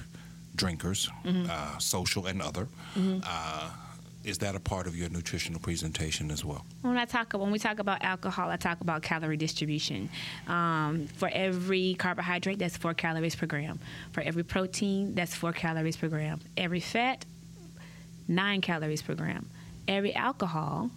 Speaker 2: drinkers,
Speaker 3: Mm-hmm.
Speaker 2: uh, social and other? Uh, is that a part of your nutritional presentation as well?
Speaker 3: When I talk when we talk about alcohol, I talk about calorie distribution. Um, for every carbohydrate, that's four calories per gram. For every protein, that's four calories per gram. Every fat, nine calories per gram. Every alcohol,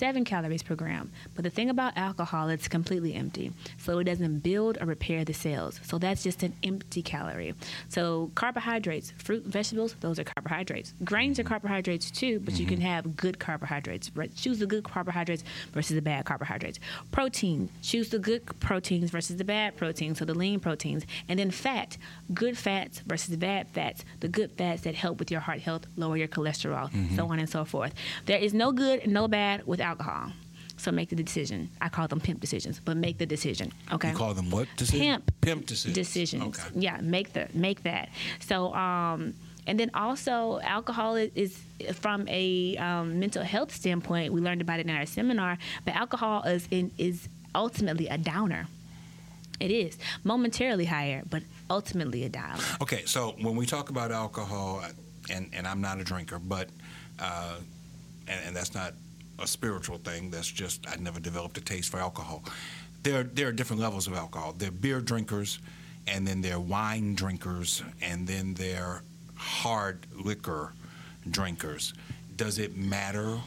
Speaker 3: seven calories per gram. But the thing about alcohol, it's completely empty. So it doesn't build or repair the cells. So that's just an empty calorie. So carbohydrates, fruit, vegetables, those are carbohydrates. Grains are carbohydrates too, but you can mm-hmm. have good carbohydrates. Right? Choose the good carbohydrates versus the bad carbohydrates. Protein, choose the good proteins versus the bad proteins, so the lean proteins. And then fat, good fats versus bad fats, the good fats that help with your heart health, lower your cholesterol, so mm-hmm. on and so forth. There is no good and no bad with alcohol. So make the decision. I call them pimp decisions, but make the decision. Okay.
Speaker 2: You call them what decisions?
Speaker 3: Pimp
Speaker 2: Pimp decisions.
Speaker 3: decisions.
Speaker 2: Okay.
Speaker 3: Yeah, make the make that. So um and then also alcohol is, is from a um, mental health standpoint. We learned about it in our seminar, but alcohol is in, is ultimately a downer. It is momentarily higher, but ultimately a downer.
Speaker 2: Okay, so when we talk about alcohol, and, and I'm not a drinker, but uh, and, and that's not a spiritual thing. That's just I never developed a taste for alcohol. There there are different levels of alcohol. There are beer drinkers, and then there are wine drinkers, and then there are hard liquor drinkers. Does it matter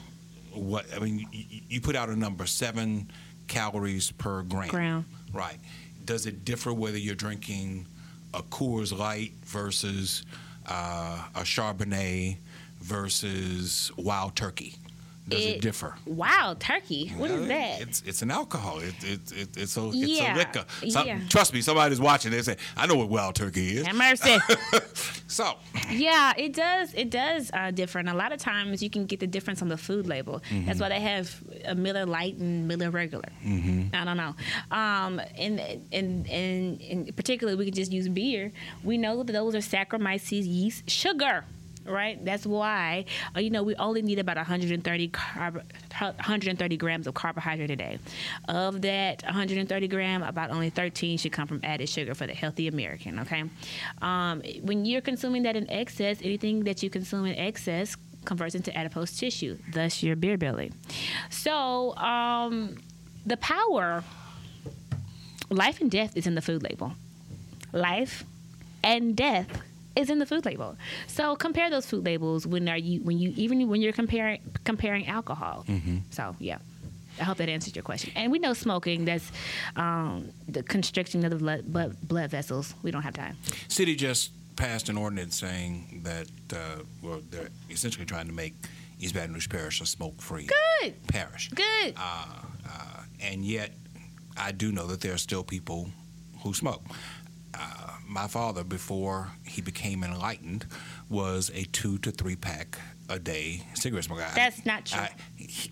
Speaker 2: what? I mean, you, you put out a number seven calories per gram.
Speaker 3: Gram.
Speaker 2: Right. Does it differ whether you're drinking a Coors Light versus uh, a Chardonnay versus Wild Turkey? Does it,
Speaker 3: It-
Speaker 2: differ?
Speaker 3: Wow, turkey. What is that?
Speaker 2: It's it's an alcohol. It, it, it, it's a it's
Speaker 3: Yeah,
Speaker 2: a liquor. Some-
Speaker 3: yeah.
Speaker 2: Trust me, somebody's watching. They say, "I know what Wild Turkey is."
Speaker 3: Have mercy.
Speaker 2: So,
Speaker 3: Yeah, it does. It does uh, differ, and a lot of times you can get the difference on the food label. That's why they have a Miller Lite and Miller Regular. Mm-hmm. I don't know. Um, and and and in particular, we could just use beer. We know that those are Saccharomyces yeast sugar. Right, that's why uh, you know we only need about 130 carb- 130 grams of carbohydrate a day. Of that 130 gram, about only 13 should come from added sugar for the healthy American. Okay, um, when you're consuming that in excess, anything that you consume in excess converts into adipose tissue, thus your beer belly. So um, the power, life and death is in the food label. Life and death is in the food label. So compare those food labels when are you when you even when you're comparing comparing alcohol. So yeah. I hope that answers your question. And we know smoking, that's um, the constriction of the blood, blood, blood vessels. We don't have time.
Speaker 2: city just passed an ordinance saying that uh, well, they're essentially trying to make East Baton Rouge Parish a smoke-free
Speaker 3: Good.
Speaker 2: parish.
Speaker 3: Good.
Speaker 2: uh, uh, and yet I do know that there are still people who smoke. Uh, my father, before he became enlightened, was a two to three pack a day cigarette smoker. I-
Speaker 3: That's not true.
Speaker 2: I- he-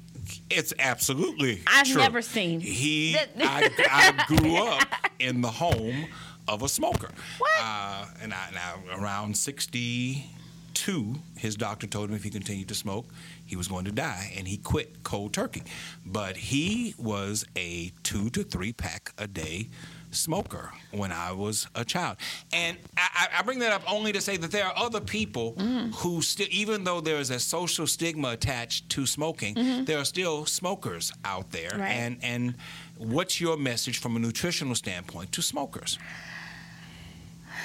Speaker 2: it's absolutely.
Speaker 3: I've
Speaker 2: true.
Speaker 3: never seen.
Speaker 2: He. I, I grew up in the home of a smoker.
Speaker 3: What?
Speaker 2: Uh, and I, now around sixty-two, his doctor told him if he continued to smoke, he was going to die, and he quit cold turkey. But he was a two to three pack a day smoker when I was a child. And I, I bring that up only to say that there are other people mm. who still, even though there is a social stigma attached to smoking, mm-hmm. there are still smokers out there.
Speaker 3: Right.
Speaker 2: And and what's your message from a nutritional standpoint to smokers?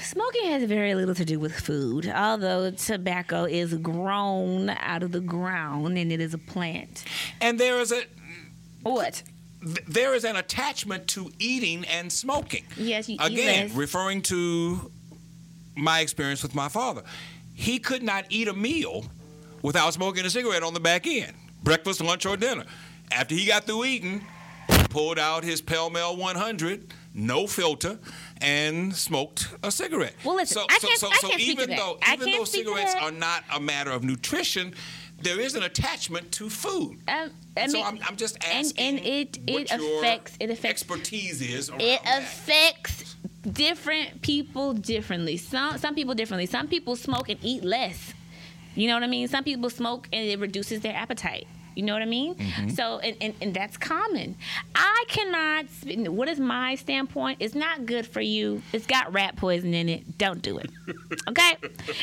Speaker 3: Smoking has very little to do with food, although tobacco is grown out of the ground and it is a plant.
Speaker 2: And there is a
Speaker 3: What?
Speaker 2: Th- there is an attachment to eating and smoking.
Speaker 3: Yes, you
Speaker 2: Again,
Speaker 3: less.
Speaker 2: referring to my experience with my father, he could not eat a meal without smoking a cigarette on the back end, breakfast, lunch, or dinner. After he got through eating, he pulled out his Pall Mall 100, no filter, and smoked a cigarette.
Speaker 3: Well, listen,
Speaker 2: so,
Speaker 3: I
Speaker 2: so,
Speaker 3: can't-
Speaker 2: so,
Speaker 3: I can't speak to
Speaker 2: even though even though cigarettes are not a matter of nutrition, there is an attachment to food.
Speaker 3: Um, I
Speaker 2: so I'm, I'm just asking
Speaker 3: and it-
Speaker 2: what
Speaker 3: it
Speaker 2: your
Speaker 3: affects- it affects-
Speaker 2: expertise is
Speaker 3: it
Speaker 2: that.
Speaker 3: affects different people differently. Some some people differently. Some people smoke and eat less. You know what I mean? Some people smoke and it reduces their appetite. You know what I mean?
Speaker 2: Mm-hmm.
Speaker 3: So, and, and, and that's common. I cannot, what is my standpoint? It's not good for you. It's got rat poison in it. Don't do it. Okay?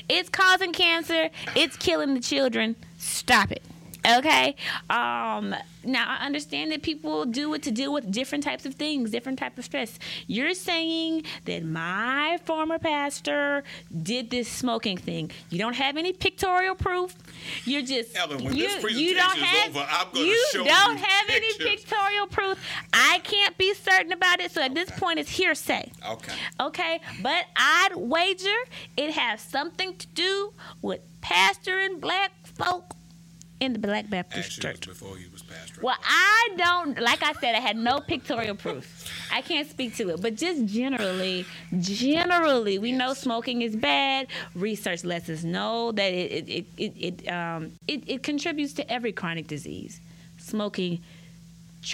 Speaker 3: it's causing cancer. It's killing the children. Stop it. Okay. Um, now I understand that people do it to deal with different types of things, different type of stress. You're saying that my former pastor did this smoking thing. You don't have any pictorial proof. You're just
Speaker 2: Ellen, when
Speaker 3: you,
Speaker 2: this
Speaker 3: you don't
Speaker 2: presentation is
Speaker 3: have
Speaker 2: over, I'm gonna
Speaker 3: you
Speaker 2: show
Speaker 3: don't
Speaker 2: you
Speaker 3: have any pictorial proof. I can't be certain about it. So at this point, it's hearsay.
Speaker 2: Okay.
Speaker 3: Okay, but I'd wager it has something to do with pastoring black folk in the Black Baptist
Speaker 2: Actually,
Speaker 3: Church.
Speaker 2: before you was pastor.
Speaker 3: Well, I don't, like I said, I had no pictorial proof. I can't speak to it, but just generally, generally, we know smoking is bad. Research lets us know that it it it it, um, it, it contributes to every chronic disease. Smoking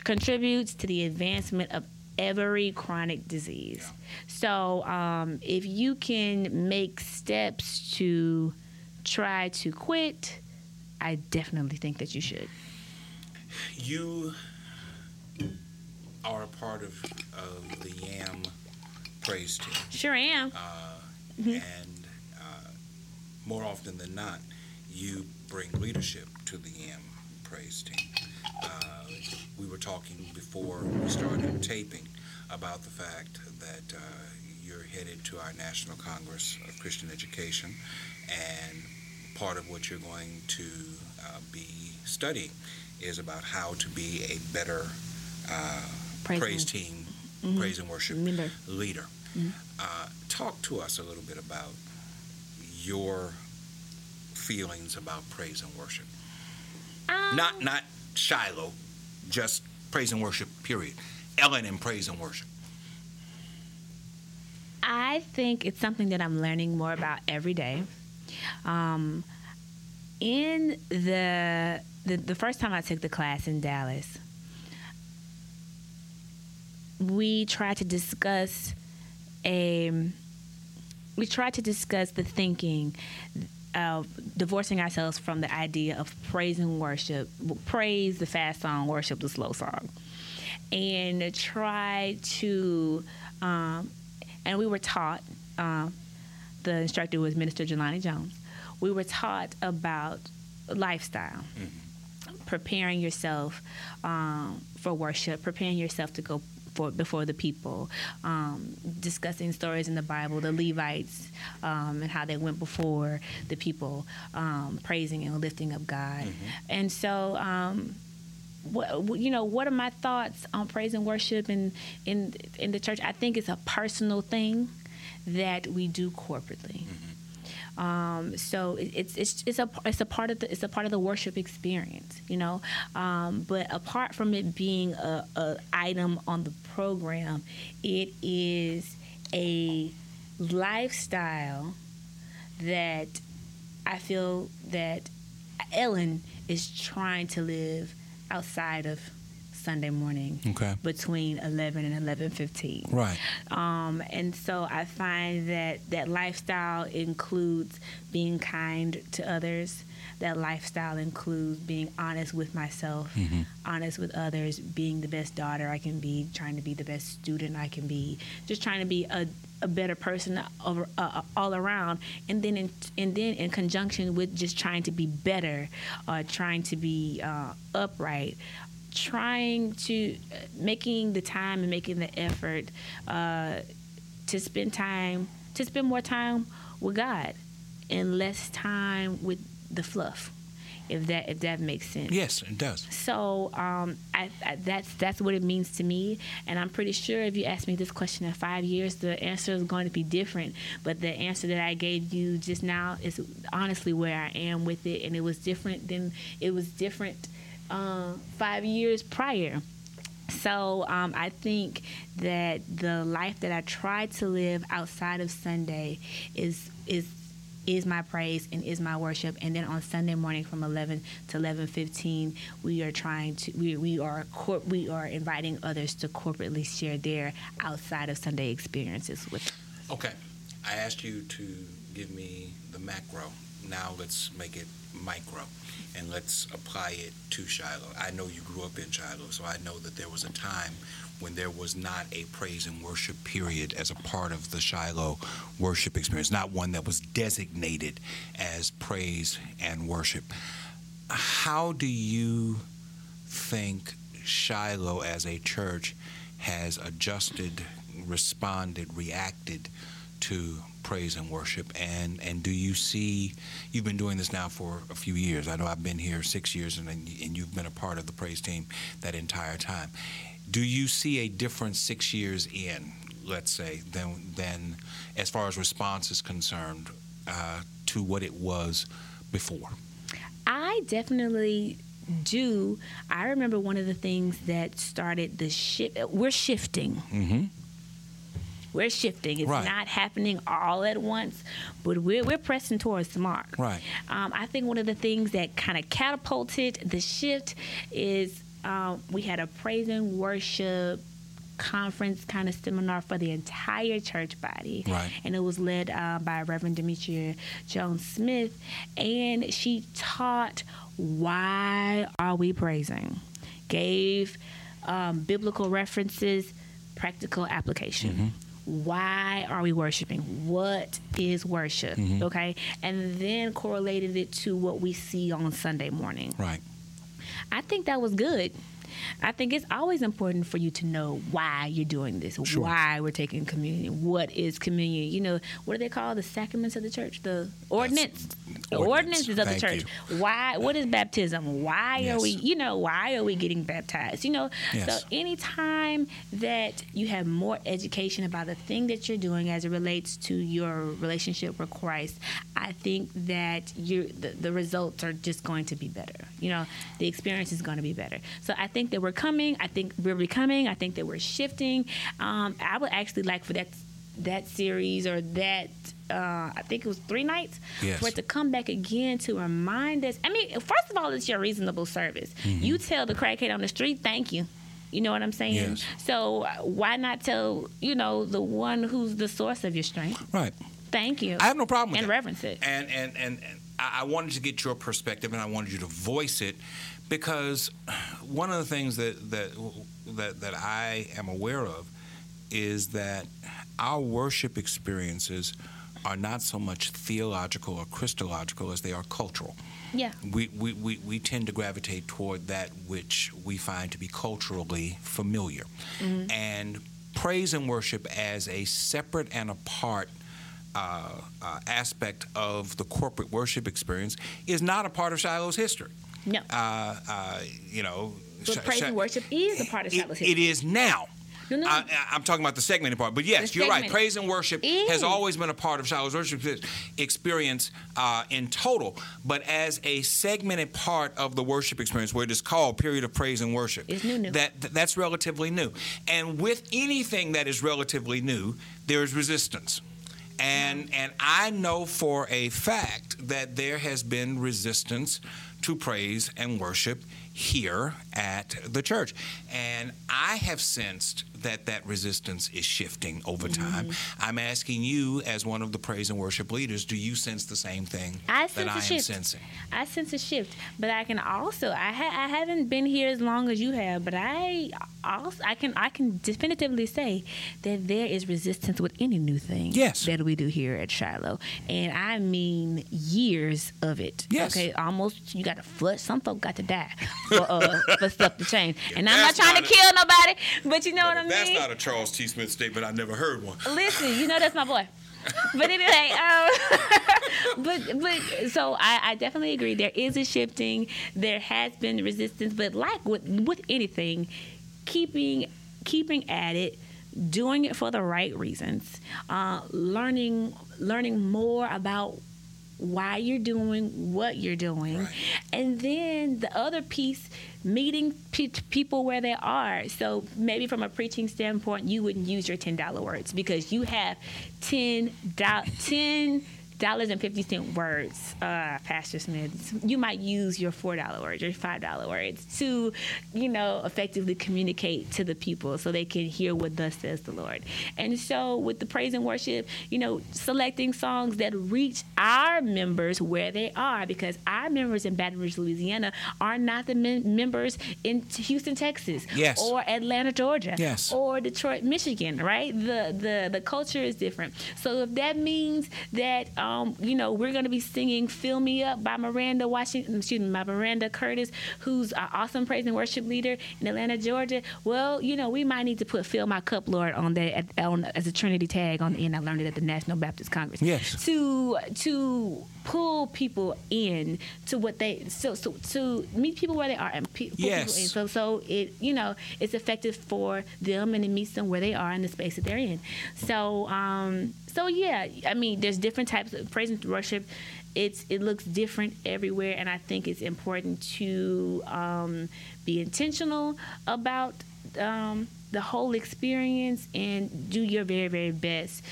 Speaker 3: contributes to the advancement of every chronic disease. So, um, if you can make steps to try to quit, I definitely think that you should.
Speaker 2: You are a part of, of the YAM praise team,
Speaker 3: Sure am.
Speaker 2: and uh, more often than not, you bring leadership to the YAM praise team. Uh, we were talking before we started taping about the fact that uh, you're headed to our National Congress of Christian Education, and part of what you're going to uh, be studying is about how to be a better uh,
Speaker 3: Praise
Speaker 2: praise, team,
Speaker 3: Mhm.
Speaker 2: praise and worship
Speaker 3: Remember.
Speaker 2: leader.
Speaker 3: Mhm.
Speaker 2: Uh, talk to us a little bit about your feelings about praise and worship.
Speaker 3: Um,
Speaker 2: Not not Shiloh, just praise and worship. Period. Ellen and praise and worship.
Speaker 3: I think it's something that I'm learning more about every day. Um, in the, the the first time I took the class in Dallas, we tried to discuss a we tried to discuss the thinking of divorcing ourselves from the idea of praise and worship, praise the fast song, worship the slow song, and try to um, and we were taught. Um, the instructor was Minister Jelani Jones. We were taught about lifestyle, preparing yourself um, for worship, preparing yourself to go for, before the people, um, discussing stories in the Bible, the Levites, um, and how they went before the people, um, praising and lifting up God. And so, um, what, you know, what are my thoughts on praise and worship in in in the church? I think it's a personal thing that we do corporately. Um, so it, it's it's it's a it's a part of the it's a part of the worship experience, you know. Um, but apart from it being a, a item on the program, it is a lifestyle that I feel that Ellen is trying to live outside of Sunday morning
Speaker 2: Okay.
Speaker 3: between 11 and 11:15.
Speaker 2: Right.
Speaker 3: Um, and so I find that that lifestyle includes being kind to others. That lifestyle includes being honest with myself, honest with others, being the best daughter I can be, trying to be the best student I can be, just trying to be a, a better person over, uh, all around. And then in, and then in conjunction with just trying to be better, uh, trying to be uh, upright, trying to uh, making the time and making the effort uh, to spend time to spend more time with God and less time with the fluff if that if that makes sense
Speaker 2: Yes, it does.
Speaker 3: so um, I, I, that's that's what it means to me, and I'm pretty sure if you ask me this question in five years, the answer is going to be different. But the answer that I gave you just now is honestly where I am with it, and it was different than it was different uh, five years prior. So um, I think that the life that I try to live outside of Sunday is is is my praise and is my worship and then on sunday morning from 11 to 11.15 we are trying to we, we are we are inviting others to corporately share their outside of sunday experiences with
Speaker 2: Okay. I asked you to give me the macro. Now let's make it micro and let's apply it to Shiloh. I know you grew up in Shiloh, so I know that there was a time when there was not a praise and worship period as a part of the Shiloh worship experience, not one that was designated as praise and worship. How do you think Shiloh as a church has adjusted, responded, reacted to praise and worship? And and do you see you've been doing this now for a few years? I know I've been here six years, and and you've been a part of the praise team that entire time. Do you see a difference six years in, let's say, than than as far as response is concerned uh, to what it was before?
Speaker 3: I definitely do. I remember one of the things that started the shift. We're shifting.
Speaker 2: Mm-hmm.
Speaker 3: We're shifting. It's
Speaker 2: Right.
Speaker 3: not happening all at once, but we're, we're pressing towards the mark.
Speaker 2: Right.
Speaker 3: Um, I think one of the things that kind of catapulted the shift is um, we had a praise and worship conference kind of seminar for the entire church body.
Speaker 2: Right.
Speaker 3: And it was led uh, by Reverend Demetria Jones Smith. And she taught why are we praising? Gave um, biblical references, practical application. Why are we worshiping? What is worship? Mm-hmm. Okay. And then correlated it to what we see on Sunday morning.
Speaker 2: Right.
Speaker 3: I think that was good. I think it's always important for you to know why you're doing this,
Speaker 2: Sure.
Speaker 3: why we're taking communion, what is communion. You know, what do they call the sacraments of the church? The ordinance. The
Speaker 2: ordinance.
Speaker 3: ordinances of the
Speaker 2: Thank
Speaker 3: church. Why? What is baptism? Why
Speaker 2: Yes.
Speaker 3: are we? You know, why are we getting baptized? You know,
Speaker 2: Yes.
Speaker 3: so anytime that you have more education about the thing that you're doing as it relates to your relationship with Christ, I think that you the, the results are just going to be better. You know, the experience is going to be better. So I think that we're coming. I think we're becoming. I think that we're shifting. Um, I would actually like for that that series or that uh, I think it was three nights
Speaker 2: Yes.
Speaker 3: for it to come back again to remind us. I mean, first of all, it's your reasonable service.
Speaker 2: Mm-hmm.
Speaker 3: You tell the crackhead on the street, thank you. You know what I'm saying?
Speaker 2: Yes.
Speaker 3: So uh, why not tell you know the one who's the source of your strength?
Speaker 2: Right.
Speaker 3: Thank you.
Speaker 2: I have no problem with
Speaker 3: and
Speaker 2: that.
Speaker 3: reverence it.
Speaker 2: And and and, I wanted to get your perspective, and I wanted you to voice it, because one of the things that that that that I am aware of is that our worship experiences are not so much theological or Christological as they are cultural.
Speaker 3: Yeah.
Speaker 2: We, we, we, we tend to gravitate toward that which we find to be culturally familiar. And praise and worship as a separate and apart uh, uh, aspect of the corporate worship experience is not a part of Shiloh's history.
Speaker 3: No.
Speaker 2: Uh, uh, you know,
Speaker 3: But praise
Speaker 2: Shi-
Speaker 3: and worship is a part of
Speaker 2: it-
Speaker 3: Shiloh's
Speaker 2: it
Speaker 3: history.
Speaker 2: is now.
Speaker 3: No, no.
Speaker 2: I, I'm talking about the segmented part, but yes,
Speaker 3: The
Speaker 2: you're right. Praise and worship
Speaker 3: Is.
Speaker 2: has always been a part of Shiloh's worship experience uh, in total, but as a segmented part of the worship experience, where it is called period of praise and worship,
Speaker 3: It's new, new.
Speaker 2: That th- that's relatively new. And with anything that is relatively new, there is resistance. And and I know for a fact that there has been resistance to praise and worship here at the church. And I have sensed that that resistance is shifting over time.
Speaker 3: Mm-hmm.
Speaker 2: I'm asking you as one of the praise and worship leaders, do you sense the same thing
Speaker 3: I
Speaker 2: that
Speaker 3: sense
Speaker 2: I
Speaker 3: a
Speaker 2: am
Speaker 3: shift.
Speaker 2: sensing?
Speaker 3: I sense a shift, but I can also I, ha- I haven't been here as long as you have, but I also I can I can definitively say that there is resistance with any new thing
Speaker 2: Yes.
Speaker 3: that we do here at Shiloh, and I mean years of it.
Speaker 2: Yes.
Speaker 3: Okay, almost you got to flush. Some folk got to die for uh, for stuff to change, and I'm not trying to kill nobody, but you know what I mean.
Speaker 2: That's not a Charles T. Smith statement. I never heard one.
Speaker 3: Listen, you know that's my boy. But anyway, um, but but so I, I definitely agree. There is a shifting. There has been resistance, but like with with anything, keeping keeping at it, doing it for the right reasons, uh, learning learning more about why you're doing what you're doing,
Speaker 2: Right.
Speaker 3: and then the other piece, meeting pe- people where they are. So maybe from a preaching standpoint, you wouldn't use your ten dollar words because you have ten do- ten dollars and fifty cent words, uh, Pastor Smith. You might use your four dollar words, your five dollar words to, you know, effectively communicate to the people so they can hear what thus says the Lord. And so with the praise and worship, you know, selecting songs that reach our members where they are, because our members in Baton Rouge, Louisiana, are not the mem- members in Houston, Texas,
Speaker 2: Yes.
Speaker 3: or Atlanta, Georgia,
Speaker 2: Yes.
Speaker 3: or Detroit, Michigan, right? The the the culture is different. So if that means that um, you know we're going to be singing "Fill Me Up" by Miranda Washington, excuse me, by Miranda Curtis, who's an awesome praise and worship leader in Atlanta, Georgia. Well, you know we might need to put "Fill My Cup, Lord" on that on, as a Trinity tag on the end. I learned it at the National Baptist Congress.
Speaker 2: Yes.
Speaker 3: To to pull people in to what they so so to meet people where they are and pe- pull
Speaker 2: Yes.
Speaker 3: people in. So so it you know it's effective for them and it meets them where they are in the space that they're in. So um so yeah, I mean there's different types of praise and worship. It's it looks different everywhere, and I think it's important to um, be intentional about um, the whole experience and do your very very best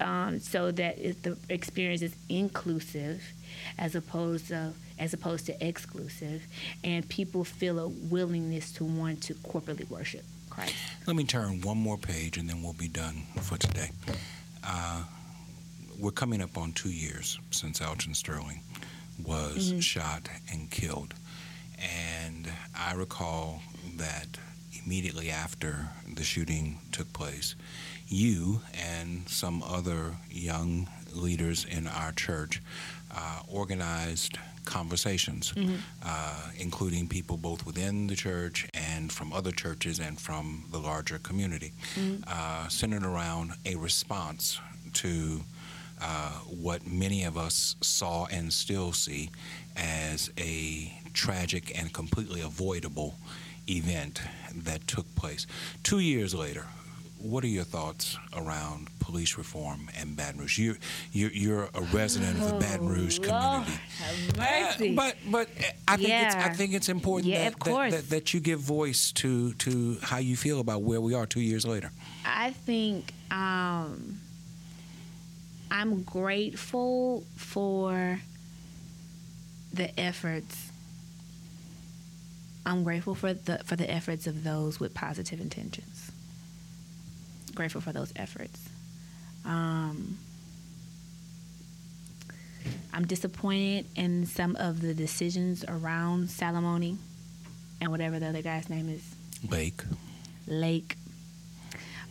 Speaker 3: um, so that it, the experience is inclusive as opposed to as opposed to exclusive, and people feel a willingness to want to corporately worship Christ.
Speaker 2: Let me turn one more page and then we'll be done for today. Uh, we're coming up on two years since Alton Sterling was shot and killed. And I recall that immediately after the shooting took place, you and some other young leaders in our church uh, organized conversations, uh, including people both within the church and from other churches and from the larger community, uh, centered around a response to uh, what many of us saw and still see as a tragic and completely avoidable event that took place. Two years later, what are your thoughts around police reform and Baton Rouge? You're, you're, you're a resident of the Baton Rouge
Speaker 3: Oh, Lord,
Speaker 2: community. Uh, but but uh, I think it's I think it's important
Speaker 3: Yeah,
Speaker 2: that, that, that that you give voice to to how you feel about where we are two years later.
Speaker 3: I think um, I'm grateful for the efforts. I'm grateful for the for the efforts of those with positive intentions. Grateful for those efforts. Um, I'm disappointed in some of the decisions around Salamoni and whatever the other guy's name is.
Speaker 2: Lake.
Speaker 3: Lake.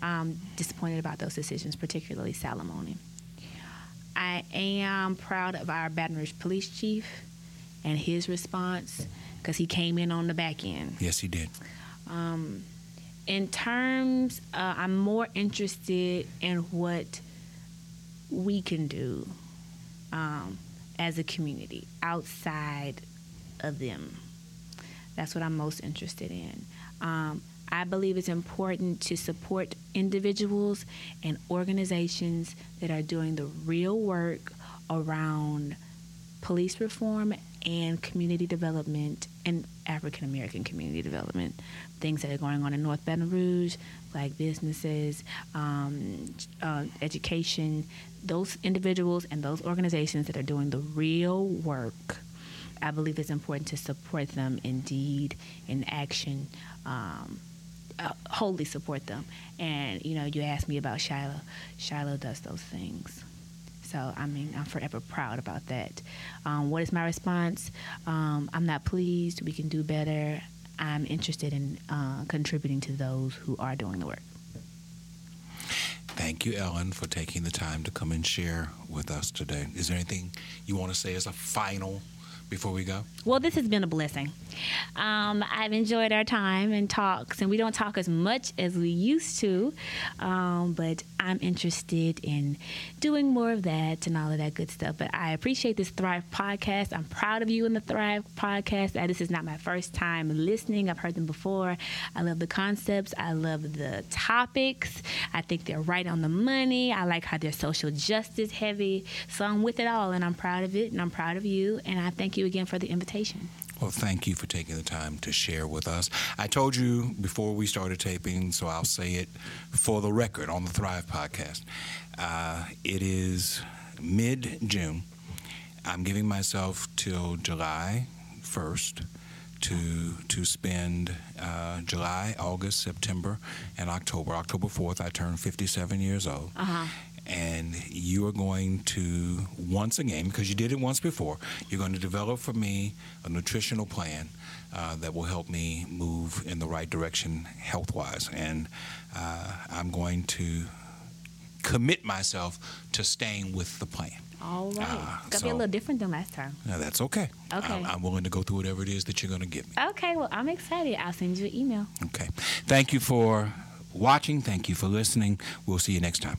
Speaker 3: Um, disappointed about those decisions, particularly Salamoni. I am proud of our Baton Rouge police chief and his response because he came in on the back end.
Speaker 2: Yes, he did.
Speaker 3: Um, in terms, uh, I'm more interested in what we can do um, as a community outside of them. That's what I'm most interested in. Um, I believe it's important to support individuals and organizations that are doing the real work around police reform and community development and African American community development. Things that are going on in North Baton Rouge, black businesses, um, uh, education, those individuals and those organizations that are doing the real work. I believe it's important to support them in deed, in action, um, uh, wholly support them. And, you know, you asked me about Shiloh. Shiloh does those things. So, I mean, I'm forever proud about that. Um, what is my response? Um, I'm not pleased. We can do better. I'm interested in uh, contributing to those who are doing the work.
Speaker 2: Thank you, Ellen, for taking the time to come and share with us today. Is there anything you want to say as a final before we go?
Speaker 3: Well, this has been a blessing. Um, I've enjoyed our time and talks, and we don't talk as much as we used to, um, but I'm interested in doing more of that and all of that good stuff. But I appreciate this Thrive podcast. I'm proud of you in the Thrive podcast. Uh, this is not my first time listening, I've heard them before. I love the concepts, I love the topics. I think they're right on the money. I like how they're social justice heavy. So I'm with it all, and I'm proud of it, and I'm proud of you, and I thank you again for the invitation.
Speaker 2: Well, thank you for taking the time to share with us. I told you before we started taping, so I'll say it for the record on the Thrive podcast. Uh, it is mid June. I'm giving myself till July 1st to to spend uh, July, August, September, and October. October 4th, I turn 57 years old.
Speaker 3: Uh-huh.
Speaker 2: And you are going to, once again, because you did it once before, you're going to develop for me a nutritional plan uh, that will help me move in the right direction health wise. And uh, I'm going to commit myself to staying with the plan.
Speaker 3: All right.
Speaker 2: Uh,
Speaker 3: it's gonna be a little different than last time.
Speaker 2: Now, that's okay.
Speaker 3: Okay.
Speaker 2: I'm, I'm willing to go through whatever it is that you're going to give me.
Speaker 3: Okay, well, I'm excited. I'll send you an email.
Speaker 2: Okay. Thank you for watching. Thank you for listening. We'll see you next time.